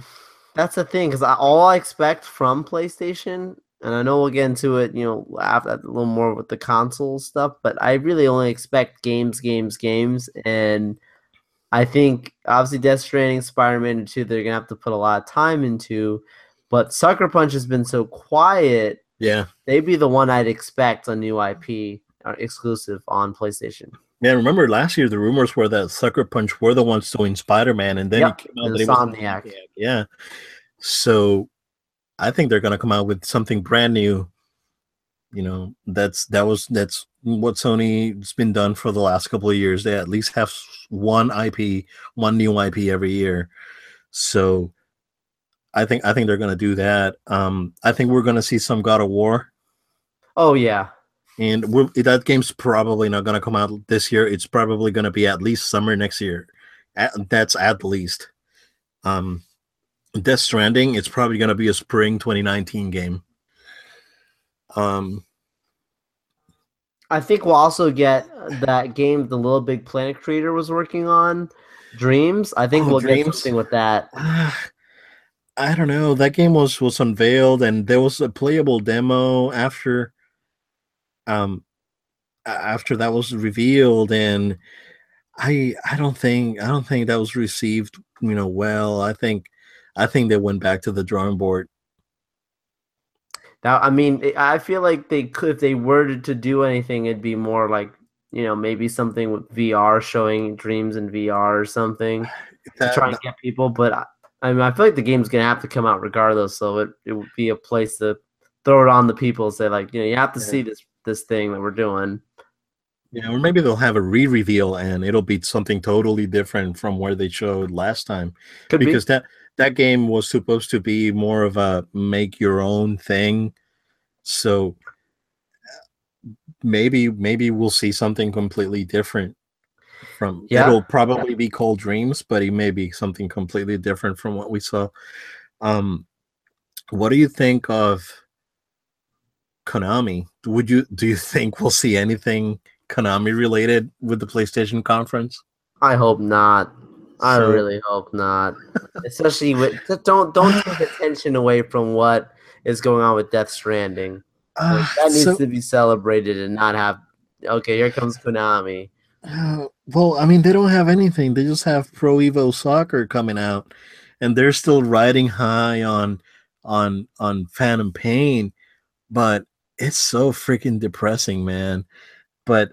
That's the thing, because all I expect from PlayStation, and I know we'll get into it, you know, after a little more with the console stuff, but I really only expect games, games, games, and I think obviously Death Stranding, Spider Man 2, they're gonna have to put a lot of time into. But Sucker Punch has been so quiet. Yeah, they'd be the one I'd expect a new IP exclusive on PlayStation. Yeah, remember last year the rumors were that Sucker Punch were the ones doing Spider Man, and then yep, it came out that it was Yeah, so I think they're gonna come out with something brand new. You know, that's that was that's what Sony's been done for the last couple of years. They at least have one IP, one new IP every year. So I think I think they're gonna do that. Um, I think we're gonna see some God of War. Oh yeah, and that game's probably not gonna come out this year. It's probably gonna be at least summer next year. At, that's at least. Um, Death Stranding, it's probably gonna be a spring 2019 game. Um, I think we'll also get that game the Little Big Planet creator was working on, Dreams. I think oh, we'll Dreams? get something with that. [SIGHS] I don't know. That game was was unveiled, and there was a playable demo after. Um, after that was revealed, and I I don't think I don't think that was received you know well. I think I think they went back to the drawing board. Now, I mean, I feel like they could if they were to do anything, it'd be more like you know maybe something with VR showing dreams in VR or something that, [SIGHS] to try and get people. But I I mean, I feel like the game's gonna have to come out regardless, so it, it would be a place to throw it on the people and say like, you know, you have to yeah. see this this thing that we're doing. Yeah, or maybe they'll have a re-reveal and it'll be something totally different from where they showed last time. Could because be. that that game was supposed to be more of a make your own thing. So maybe maybe we'll see something completely different from yeah. it'll probably yeah. be called dreams but it may be something completely different from what we saw um what do you think of konami would you do you think we'll see anything konami related with the playstation conference? I hope not. I so, really hope not. Especially with don't don't take [SIGHS] attention away from what is going on with death stranding. Uh, like, that needs so, to be celebrated and not have okay here comes konami. Uh, well, I mean, they don't have anything. They just have Pro Evo Soccer coming out, and they're still riding high on on on Phantom Pain, but it's so freaking depressing, man. But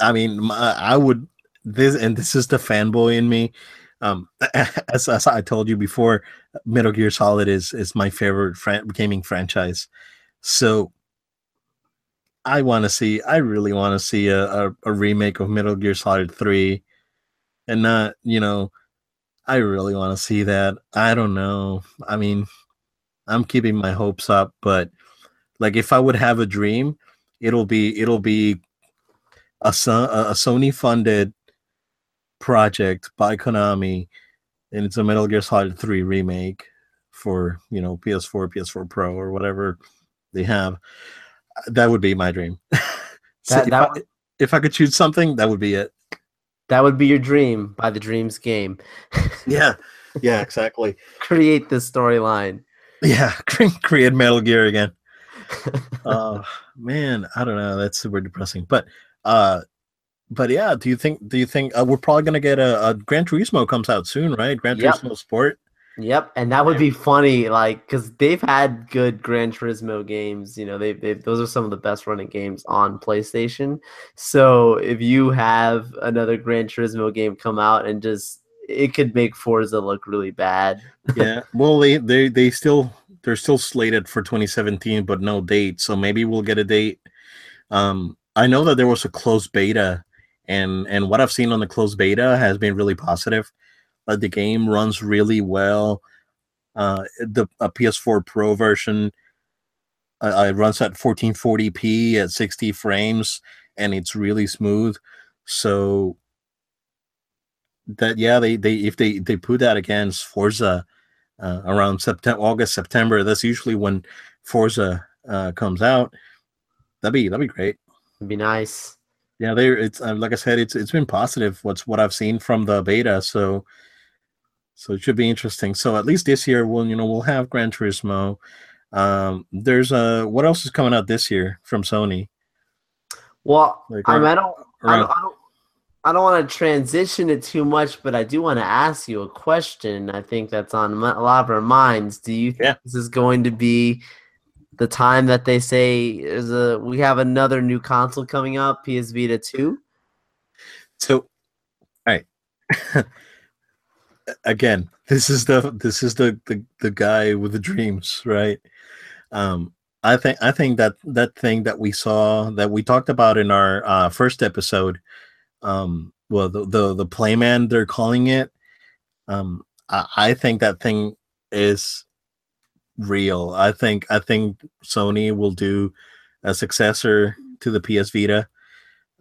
I mean, I would this, and this is the fanboy in me. Um, [LAUGHS] as, as I told you before, Metal Gear Solid is is my favorite fran- gaming franchise. So I want to see. I really want to see a, a, a, remake of Metal Gear Solid Three, and not you know. I really want to see that. I don't know. I mean, I'm keeping my hopes up, but like if I would have a dream, it'll be it'll be a, a Sony funded project by Konami, and it's a Metal Gear Solid Three remake for you know PS4, PS4 Pro, or whatever they have that would be my dream. [LAUGHS] so that, if, that I, if I could choose something, that would be it. That would be your dream by the Dreams game. [LAUGHS] yeah, yeah, exactly. Create this storyline. Yeah, [LAUGHS] create Metal Gear again. Uh man, I don't know. That's super depressing. But uh but yeah, do you think do you think uh, we're probably gonna get a, a Gran Turismo comes out soon, right? Gran yep. Turismo Sport. Yep, and that would be funny, like because they've had good Gran Turismo games. You know, they they those are some of the best running games on PlayStation. So if you have another Gran Turismo game come out and just it could make Forza look really bad. yeah, well, they they they still they're still slated for 2017, but no date. So maybe we'll get a date. Um, I know that there was a closed beta, and and what I've seen on the closed beta has been really positive the game runs really well. Uh, the a PS4 Pro version uh, it runs at 1440p at 60 frames, and it's really smooth. So that yeah, they they if they they put that against Forza uh, around September, August, September, that's usually when Forza uh, comes out. That'd be that'd be great. It'd be nice. Yeah, there. It's uh, like I said, it's it's been positive. What's what I've seen from the beta, so so it should be interesting. So at least this year, we'll you know we'll have Gran Turismo. Um, there's a what else is coming out this year from Sony? Well, like, I, mean, I don't, I don't, I don't, I don't want to transition it too much, but I do want to ask you a question. I think that's on a lot of our minds. Do you think yeah. this is going to be the time that they say is a we have another new console coming up, PS Vita 2? So, all right. [LAUGHS] Again, this is the this is the, the the guy with the dreams, right? Um I think I think that that thing that we saw that we talked about in our uh, first episode, um, well, the the the playman they're calling it, um, I, I think that thing is real. I think I think Sony will do a successor to the PS Vita.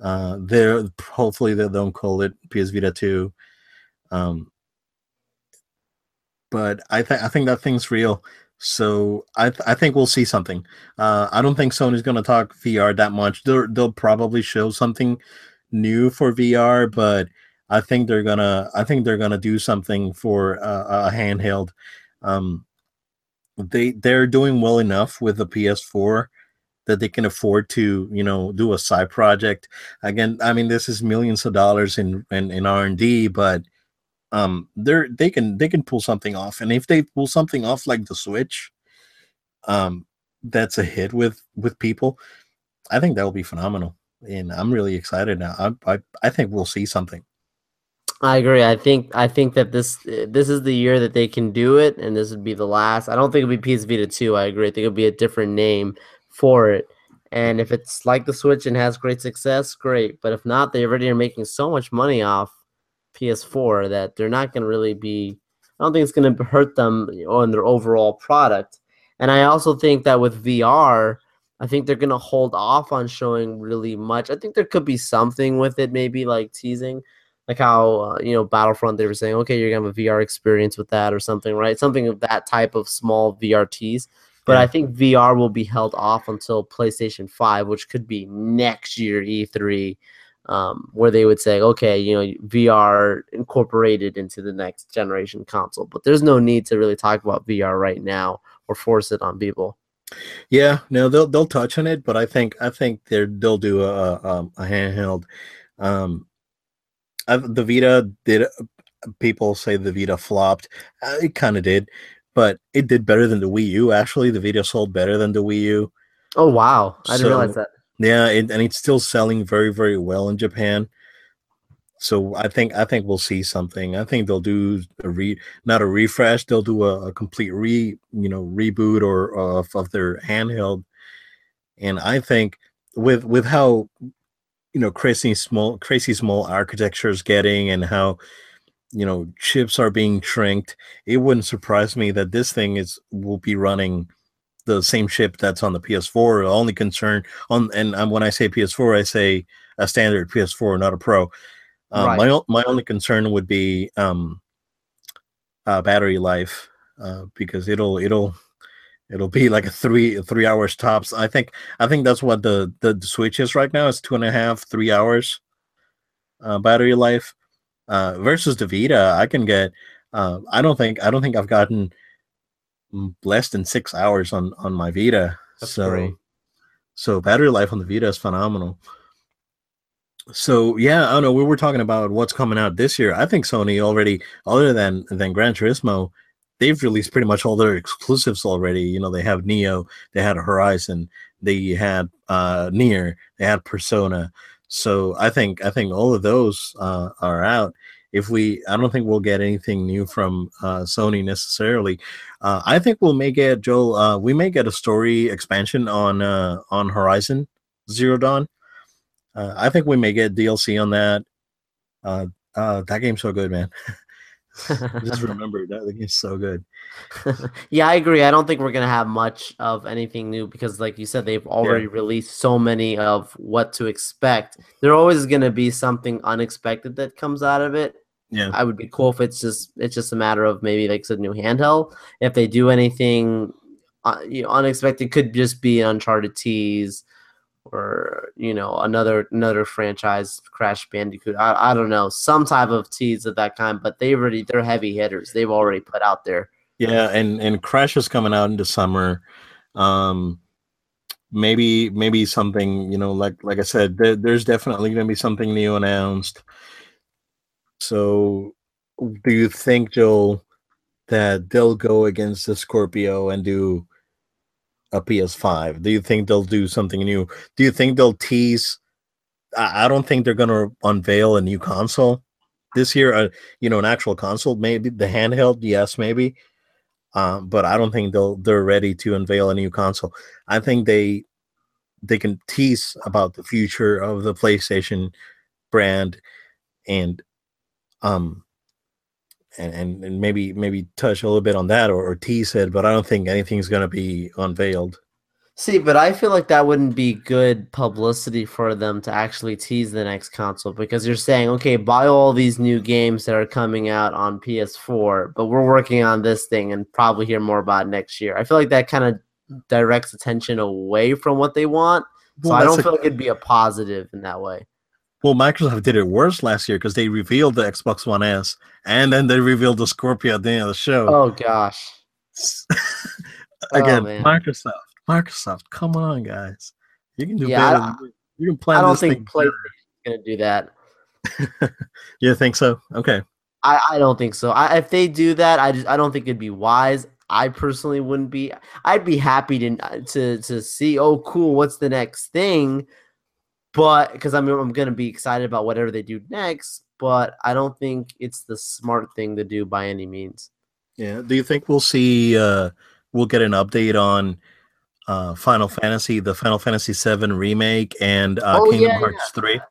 Uh, they're hopefully they don't call it PS Vita two. Um, but I think I think that thing's real. So I th- I think we'll see something. Uh, I don't think Sony's going to talk VR that much. They'll they'll probably show something new for VR, but I think they're gonna I think they're gonna do something for uh, a handheld. Um, they they're doing well enough with the PS4 that they can afford to you know do a side project. Again, I mean this is millions of dollars in in, in R and D, but um they're they can they can pull something off, and if they pull something off like the Switch, um that's a hit with with people, I think that will be phenomenal, and I'm really excited now. I I, I think we'll see something. I agree. I think I think that this this is the year that they can do it, and this would be the last. I don't think it'll be PS Vita two. I agree. I think it'll be a different name for it. And if it's like the Switch and has great success, great. But if not, they already are making so much money off PS4 that they're not going to really be. I don't think it's going to hurt them on their overall product. And I also think that with VR, I think they're going to hold off on showing really much. I think there could be something with it, maybe like teasing like how uh, you know Battlefront they were saying, okay, you're gonna have a VR experience with that or something, right? Something of that type of small VRTs. But yeah. I think VR will be held off until PlayStation Five, which could be next year E3, um, where they would say, okay, you know, VR incorporated into the next generation console. But there's no need to really talk about VR right now or force it on people. Yeah, no, they'll they'll touch on it, but I think I think they're they'll do a a, a handheld. Um, the Vita did. People say the Vita flopped. Uh, it kind of did, but it did better than the Wii U. Actually, the Vita sold better than the Wii U. Oh wow! I didn't realize that. Yeah, it, and it's still selling very very well in Japan. So I think I think we'll see something. I think they'll do a re not a refresh. They'll do a, a complete re you know reboot or uh, of their handheld. And I think with with how you know crazy small crazy small architecture is getting and how you know chips are being shrinked it wouldn't surprise me that this thing is will be running the same chip that's on the ps4 the only concern on and when i say ps4 i say a standard ps4 not a pro um, right. my, my only concern would be um, uh, battery life uh, because it'll it'll It'll be like a three three hours tops. I think I think that's what the the, the Switch is right now. It's two and a half three hours uh, battery life uh, versus the Vita. I can get. Uh, I don't think I don't think I've gotten less than six hours on on my Vita. That's so great. so battery life on the Vita is phenomenal. So yeah, I don't know. We were talking about what's coming out this year. I think Sony already, other than than Gran Turismo, they've released pretty much all their exclusives already. You know, they have Nioh, they had Horizon, they had uh NieR, they had Persona. So I think I think all of those uh, are out. If we, I don't think we'll get anything new from uh, Sony necessarily. Uh, I think we'll may get Joel. Uh, we may get a story expansion on uh, on Horizon Zero Dawn. Uh, I think we may get DLC on that. Uh, uh, that game's so good, man. Just [LAUGHS] remember that the game's so good. [LAUGHS] yeah, I agree. I don't think we're gonna have much of anything new because, like you said, they've already yeah. released so many of what to expect. There always gonna be something unexpected that comes out of it. Yeah, I would be cool if it's just it's just a matter of maybe like a new handheld. If they do anything, uh, you know, unexpected, could just be an Uncharted tease or you know another another franchise crash bandicoot. I, I don't know some type of tease of that kind but they already they're heavy hitters. They've already put out there. Yeah and and crash is coming out into summer. Um maybe maybe something you know like like i said there, there's definitely going to be something new announced. So do you think joel that they'll go against the scorpio and do a PS5? Do you think they'll do something new? Do you think they'll tease? I, don't think they're going to unveil a new console this year. Uh, you know, an actual console, maybe the handheld, yes, maybe. Um, but I don't think they'll they're ready to unveil a new console. I think they they can tease about the future of the PlayStation brand and um and, and, and maybe maybe touch a little bit on that or, or tease it, but I don't think anything's going to be unveiled. See, but I feel like that wouldn't be good publicity for them to actually tease the next console because you're saying, okay, buy all these new games that are coming out on PS4, but we're working on this thing and probably hear more about next year. I feel like that kind of directs attention away from what they want. Well, so I don't a, feel like it'd be a positive in that way. Well, Microsoft did it worse last year because they revealed the Xbox One S and then they revealed the Scorpio at the end of the show. Oh gosh. [LAUGHS] Again, oh, Microsoft. Microsoft, come on, guys. You can do yeah, better. You can plan. I don't think PlayStation's gonna do that. [LAUGHS] you think so? Okay. I, I don't think so. I, if they do that, I just I don't think it'd be wise. I personally wouldn't be. I'd be happy to to to see. Oh, cool. What's the next thing? But because I'm I'm gonna be excited about whatever they do next. But I don't think it's the smart thing to do by any means. Yeah. Do you think we'll see? Uh, we'll get an update on uh, Final Fantasy, the Final Fantasy VII remake, and uh, oh, Kingdom yeah, Hearts yeah. three.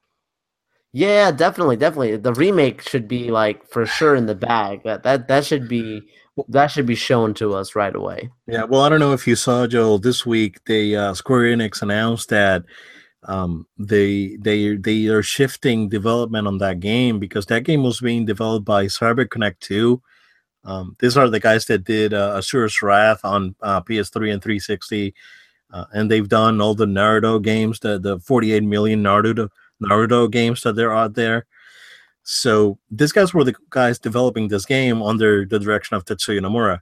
Yeah, definitely, definitely. The remake should be like for sure in the bag. That that that should be that should be shown to us right away. Yeah. Well, I don't know if you saw Joel this week. They uh, Square Enix announced that um, they they they are shifting development on that game because that game was being developed by CyberConnect 2. Um, these are the guys that did uh, Asura's Wrath on uh, PS3 and 360, uh, and they've done all the Naruto games, the the 48 million Naruto Naruto games that they're out there. So these guys were the guys developing this game under the direction of Tetsuya Nomura,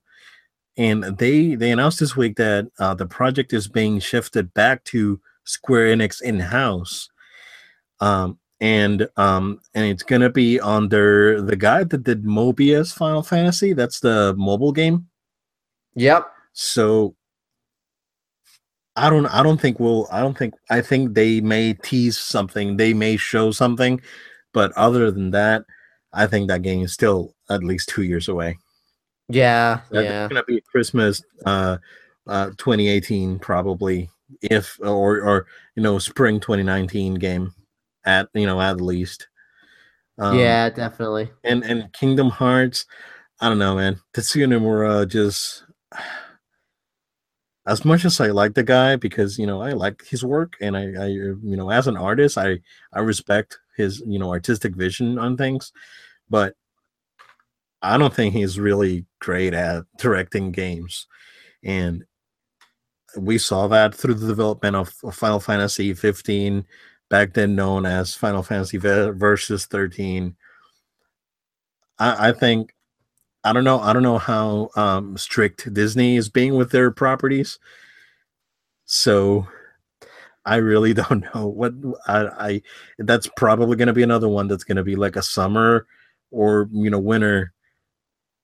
and they they announced this week that uh, the project is being shifted back to Square Enix in house. Um, and um, and it's gonna be under the guy that did Mobius Final Fantasy. That's the mobile game. Yep. So I don't I don't think we'll I don't think I think they may tease something, they may show something, but other than that, I think that game is still at least two years away. Yeah, That's yeah. gonna be Christmas uh uh 2018 probably if or or you know spring 2019 game at you know at least. Um, yeah, definitely. And and Kingdom Hearts, I don't know, man. Tetsuya Nomura just [SIGHS] as much as I like the guy because you know I like his work and I, I you know as an artist I I respect his you know artistic vision on things, but I don't think he's really great at directing games. And we saw that through the development of, Final Fantasy 15, back then known as Final Fantasy Versus 13. I, I think I don't know. I don't know how um, strict Disney is being with their properties. So I really [LAUGHS] don't know what I, I that's probably going to be another one that's going to be like a summer or you know winter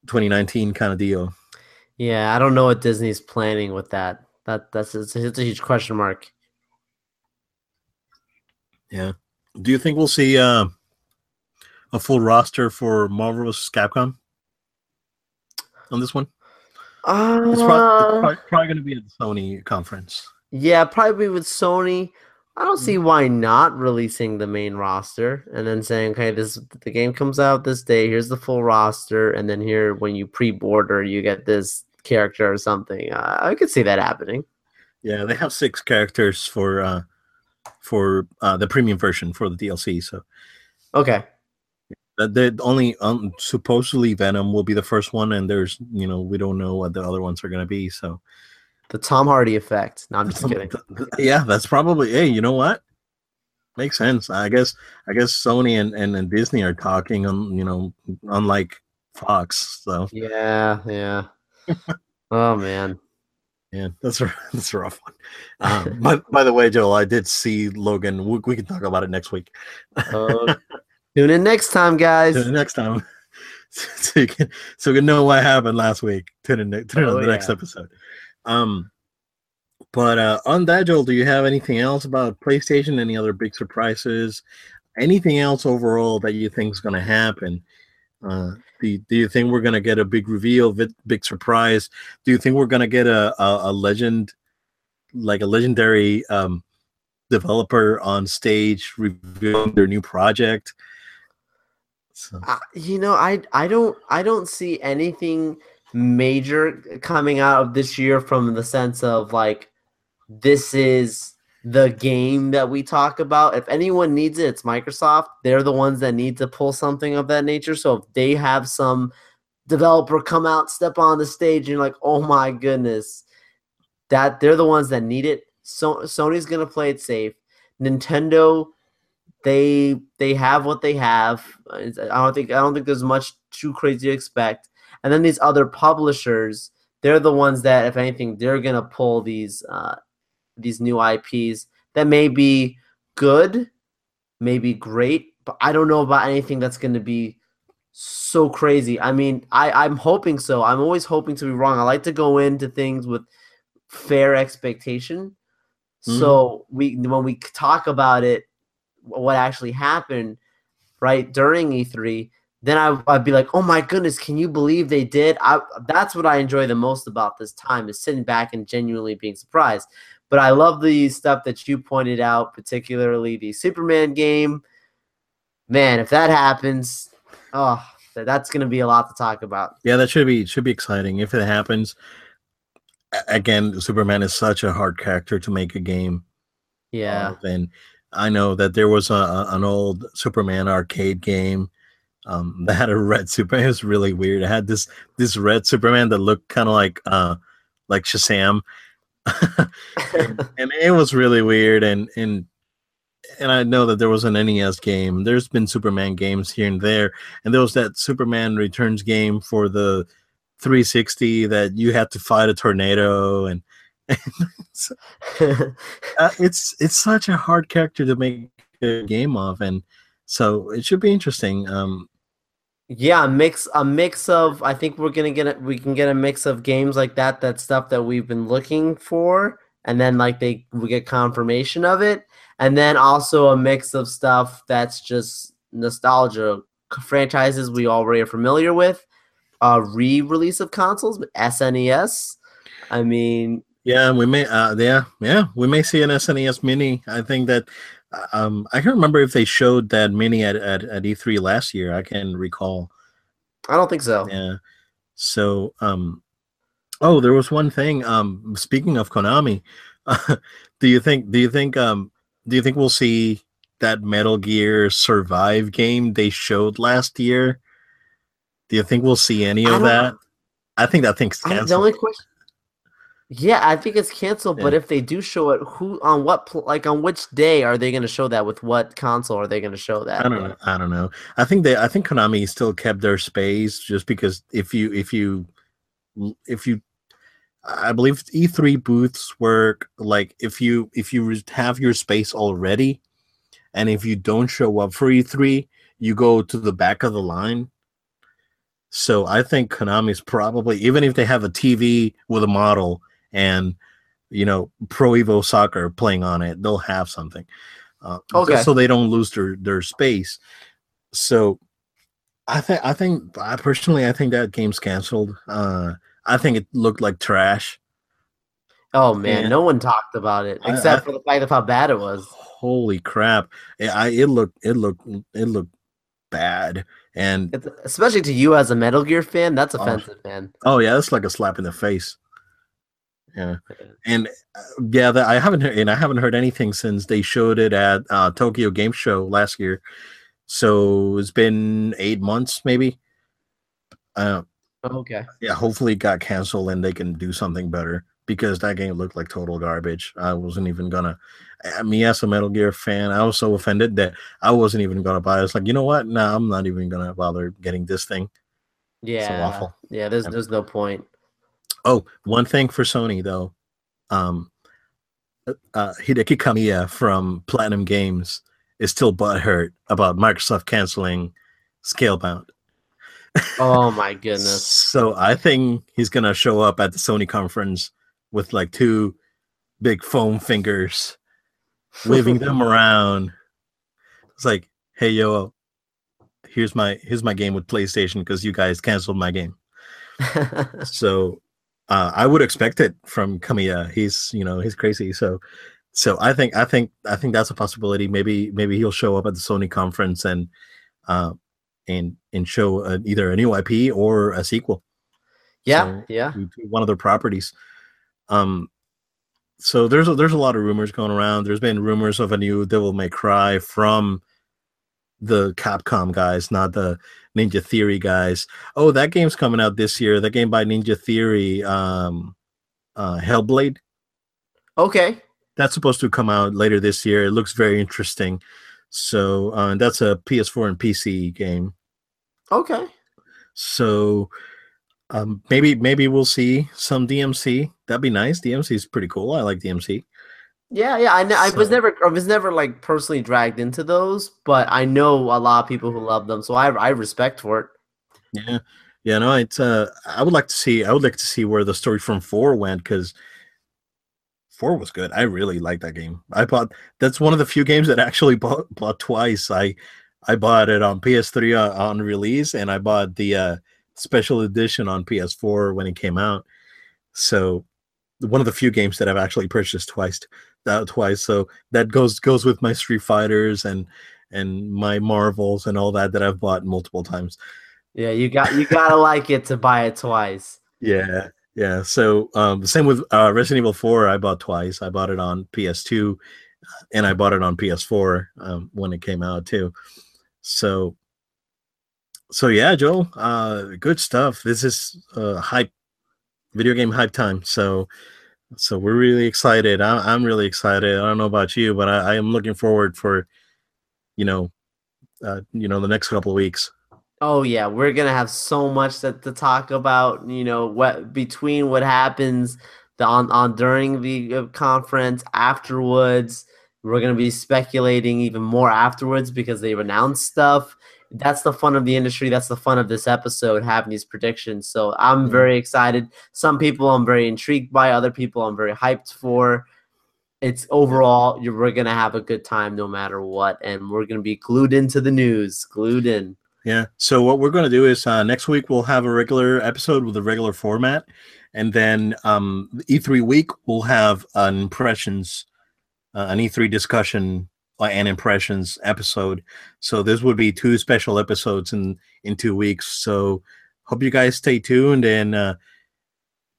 2019 kind of deal. Yeah, I don't know what Disney's planning with that. That that's it's, it's a huge question mark. Yeah. Do you think we'll see uh, a full roster for Marvel vs. Capcom on this one? Uh, it's, pro- it's probably, probably going to be at the Sony conference. Yeah, probably with Sony. I don't see why not releasing the main roster and then saying, okay, this the game comes out this day. Here's the full roster, and then here when you pre-border, you get this character or something. Uh, I could see that happening. Yeah, they have six characters for uh for uh the premium version for the DLC. So Okay, the only um, supposedly Venom will be the first one, and there's you know we don't know what the other ones are gonna be. So the Tom Hardy effect. No, I'm just [LAUGHS] kidding. yeah, that's probably. Hey, you know what? Makes sense. I guess. I guess Sony and, and, and Disney are talking. On you know, unlike Fox. So Yeah, yeah. Oh man. yeah, that's a [LAUGHS] that's a rough one. Um, [LAUGHS] by, by the way, Joel, I did see Logan. We, we can talk about it next week. Uh, [LAUGHS] tune in next time, guys. Tune in next time, so you can so you can know what happened last week. Tune in, tune in Oh, on the next episode. Um, but uh, on that, Joel, do you have anything else about PlayStation? Any other big surprises? Anything else overall that you think is going to happen? Uh, do, you, do you think we're to get a big reveal, big, surprise? Do you think we're to get a, a, a legend, like a legendary um, developer on stage revealing their new project? So, Uh, you know, I I don't I don't see anything major coming out of this year from the sense of like this is the game that we talk about. If anyone needs it, it's Microsoft. They're the ones that need to pull something of that nature. So if they have some developer come out, step on the stage, and you're like, oh my goodness, that they're the ones that need it. So Sony's gonna play it safe. Nintendo they they have what they have. I don't think I don't think there's much too crazy to expect. And then these other publishers, they're the ones that, if anything, they're gonna pull these uh, these new IPs that may be good, maybe great, but I don't know about anything that's gonna be so crazy. I mean, I I'm hoping so. I'm always hoping to be wrong. I like to go into things with fair expectation. Mm-hmm. So we when we talk about it, what actually happened, right during E3, then I, I'd be like, oh my goodness, can you believe they did? I that's what I enjoy the most about this time is sitting back and genuinely being surprised. But I love the stuff that you pointed out, particularly the Superman game. Man, if that happens, oh, that's gonna be a lot to talk about. yeah, that should be should be exciting if it happens. Again, Superman is such a hard character to make a game. Yeah. and I know that there was a- an old Superman arcade game um, [LAUGHS] that had a red Superman. It was really weird. It had this this red Superman that looked kind of like uh like Shazam, and, and it was really weird. And and and I know that there was an NES game. There's been Superman games here and there, and there was that Superman Returns game for the 360 that you had to fight a tornado and. [LAUGHS] uh, it's it's such a hard character to make a game of, and so it should be interesting. Um, Yeah, a mix a mix of I think we're gonna get a, we can get a mix of games like that. That stuff that we've been looking for, and then like they we get confirmation of it, and then also a mix of stuff that's just nostalgia franchises we already are familiar with. A re-release of consoles, SNES. I mean, yeah, we may, uh, yeah, yeah, we may see an SNES Mini. I think that. Uh, Um, I can't remember if they showed that Mini at, at, at E3 last year. I can recall. I don't think so. Yeah. So, um, oh, there was one thing. Um, speaking of Konami, [LAUGHS] do you think? Do you think? Um, do you think we'll see that Metal Gear Survive game they showed last year? Do you think we'll see any of that? I think that thing's I, the canceled. only question. Yeah, I think it's canceled. But if they do show it, who on what pl- like on which day are they going to show that? With what console are they going to show that? I don't know. I don't know. I think they. I think Konami still kept their space just because if you if you if you I believe E3 booths work like if you if you have your space already and if you don't show up for E3, you go to the back of the line. So I think Konami's probably even if they have a TV with a model and you know Pro Evo Soccer playing on it, they'll have something. Uh, Okay. so they don't lose their their space. So I think I think I personally I think that game's canceled. Uh, I think it looked like trash. Oh man, And- no one talked about it except I- for the fact of how bad it was. Holy crap! It, I it looked it looked it looked bad, and It's, especially to you as a Metal Gear fan, that's Oh. offensive, man. oh yeah, that's like a slap in the face. Yeah, and uh, yeah, that I haven't heard, and I haven't heard anything since they showed it at uh, Tokyo Game Show last year. So it's been eight months, maybe. Uh, Okay. yeah, hopefully it got canceled and they can do something better because that game looked like total garbage. I wasn't even gonna. I me as a Metal Gear fan, I was so offended that I wasn't even gonna buy. it. I was like, you know what? No, I'm not even gonna bother getting this thing. Yeah. awful. Yeah, there's there's no point. Oh, one thing for Sony though, um, uh, uh, Hideki Kamiya from Platinum Games is still butthurt about Microsoft canceling Scalebound. Oh [LAUGHS] my goodness. So I think he's gonna show up at the Sony conference with like two big foam fingers, [LAUGHS] waving them around. It's like, hey yo, here's my here's my game with PlayStation because you guys canceled my game. [LAUGHS] So uh, I would expect it from Kamiya. He's you know he's crazy. So so I think I think I think that's a possibility. Maybe maybe he'll show up at the Sony conference and uh, and and show uh either a new IP or a sequel yeah, So- yeah. one of their properties. Um, so there's a, there's a lot of rumors going around. There's been rumors of a new Devil May Cry from the Capcom guys, not the Ninja Theory guys. Oh, that game's coming out this year. That game by Ninja Theory, um, uh, Hellblade. Okay. That's supposed to come out later this year. It looks very interesting. So uh, that's a PS4 and PC game. Okay. So um, maybe maybe we'll see some DMC. That'd be nice. DMC is pretty cool. I like DMC. Yeah, yeah. I, kn- I was never, I was never like personally dragged into those, but I know a lot of people who love them, so I, I respect for it. Yeah, yeah. No, it's. Uh, I would like to see. I would like to see where the story from four went because four was good. I really liked that game. I bought. That's one of the few games that I actually [LAUGHS] bought bought twice. I I bought it on PS3 uh, on release, and I bought the uh, special edition on PS4 when it came out. So one of the few games that I've actually purchased twice. Uh, twice. So that goes goes with my Street Fighters and and my Marvels and all that that I've bought multiple times. Yeah, you got, you gotta like it to buy it twice. Yeah, yeah. So um, the same with uh, Resident Evil 4. I bought twice. I bought it on PS2, and I bought it on PS4 um, when it came out too. So, so yeah, Joe. Uh, good stuff. This is uh, hype, video game hype time. So, so we're really excited. I, I'm really excited. I don't know about you, but I, I am looking forward for, you know, uh, you know, the next couple of weeks. Oh yeah, we're gonna have so much that to talk about. You know, what between what happens the on on during the uh, conference afterwards. We're gonna be speculating even more afterwards because they've announced stuff. That's the fun of the industry. That's the fun of this episode, having these predictions. So I'm very excited. Some people I'm very intrigued by. Other people I'm very hyped for. It's overall, you're, we're gonna have a good time no matter what, and we're gonna be glued into the news, glued in. Yeah. So what we're going to do is uh, next week we'll have a regular episode with a regular format, and then um, E3 week we'll have an impressions, uh, an E3 discussion and impressions episode. So this would be two special episodes in in two weeks. So hope you guys stay tuned and uh,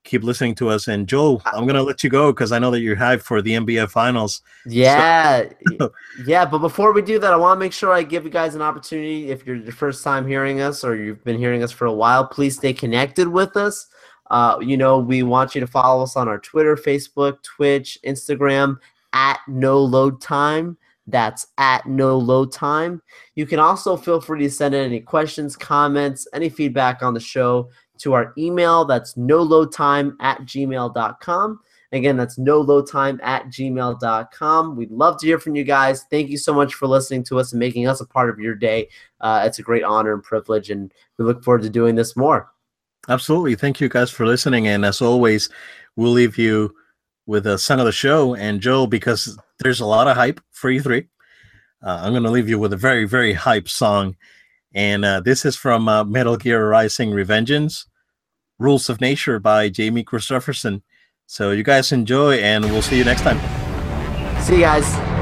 keep listening to us. And Joel, I'm gonna let you go because I know that you're hyped for the NBA finals. Yeah, y- [LAUGHS] yeah. But before we do that, I want to make sure I give you guys an opportunity. If you're your first time hearing us or you've been hearing us for a while, please stay connected with us. Uh, you know, we want you to follow us on our Twitter, Facebook, Twitch, Instagram at No Load Time. That's at No Load Time. You can also feel free to send in any questions, comments, any feedback on the show to our email. That's no load time at gmail.com. Again, that's no load time at gmail.com. We'd love to hear from you guys. Thank you so much for listening to us and making us a part of your day. Uh, it's a great honor and privilege, and we look forward to doing this more. Absolutely. Thank you guys for listening. And as always, we'll leave you with a son of the show. And Joe, because there's a lot of hype for E3, uh, I'm going to leave you with a very, very hype song. And uh, this is from uh, Metal Gear Rising Revengeance, Rules of Nature by Jamie Christopherson. So you guys enjoy, and we'll see you next time. See you guys.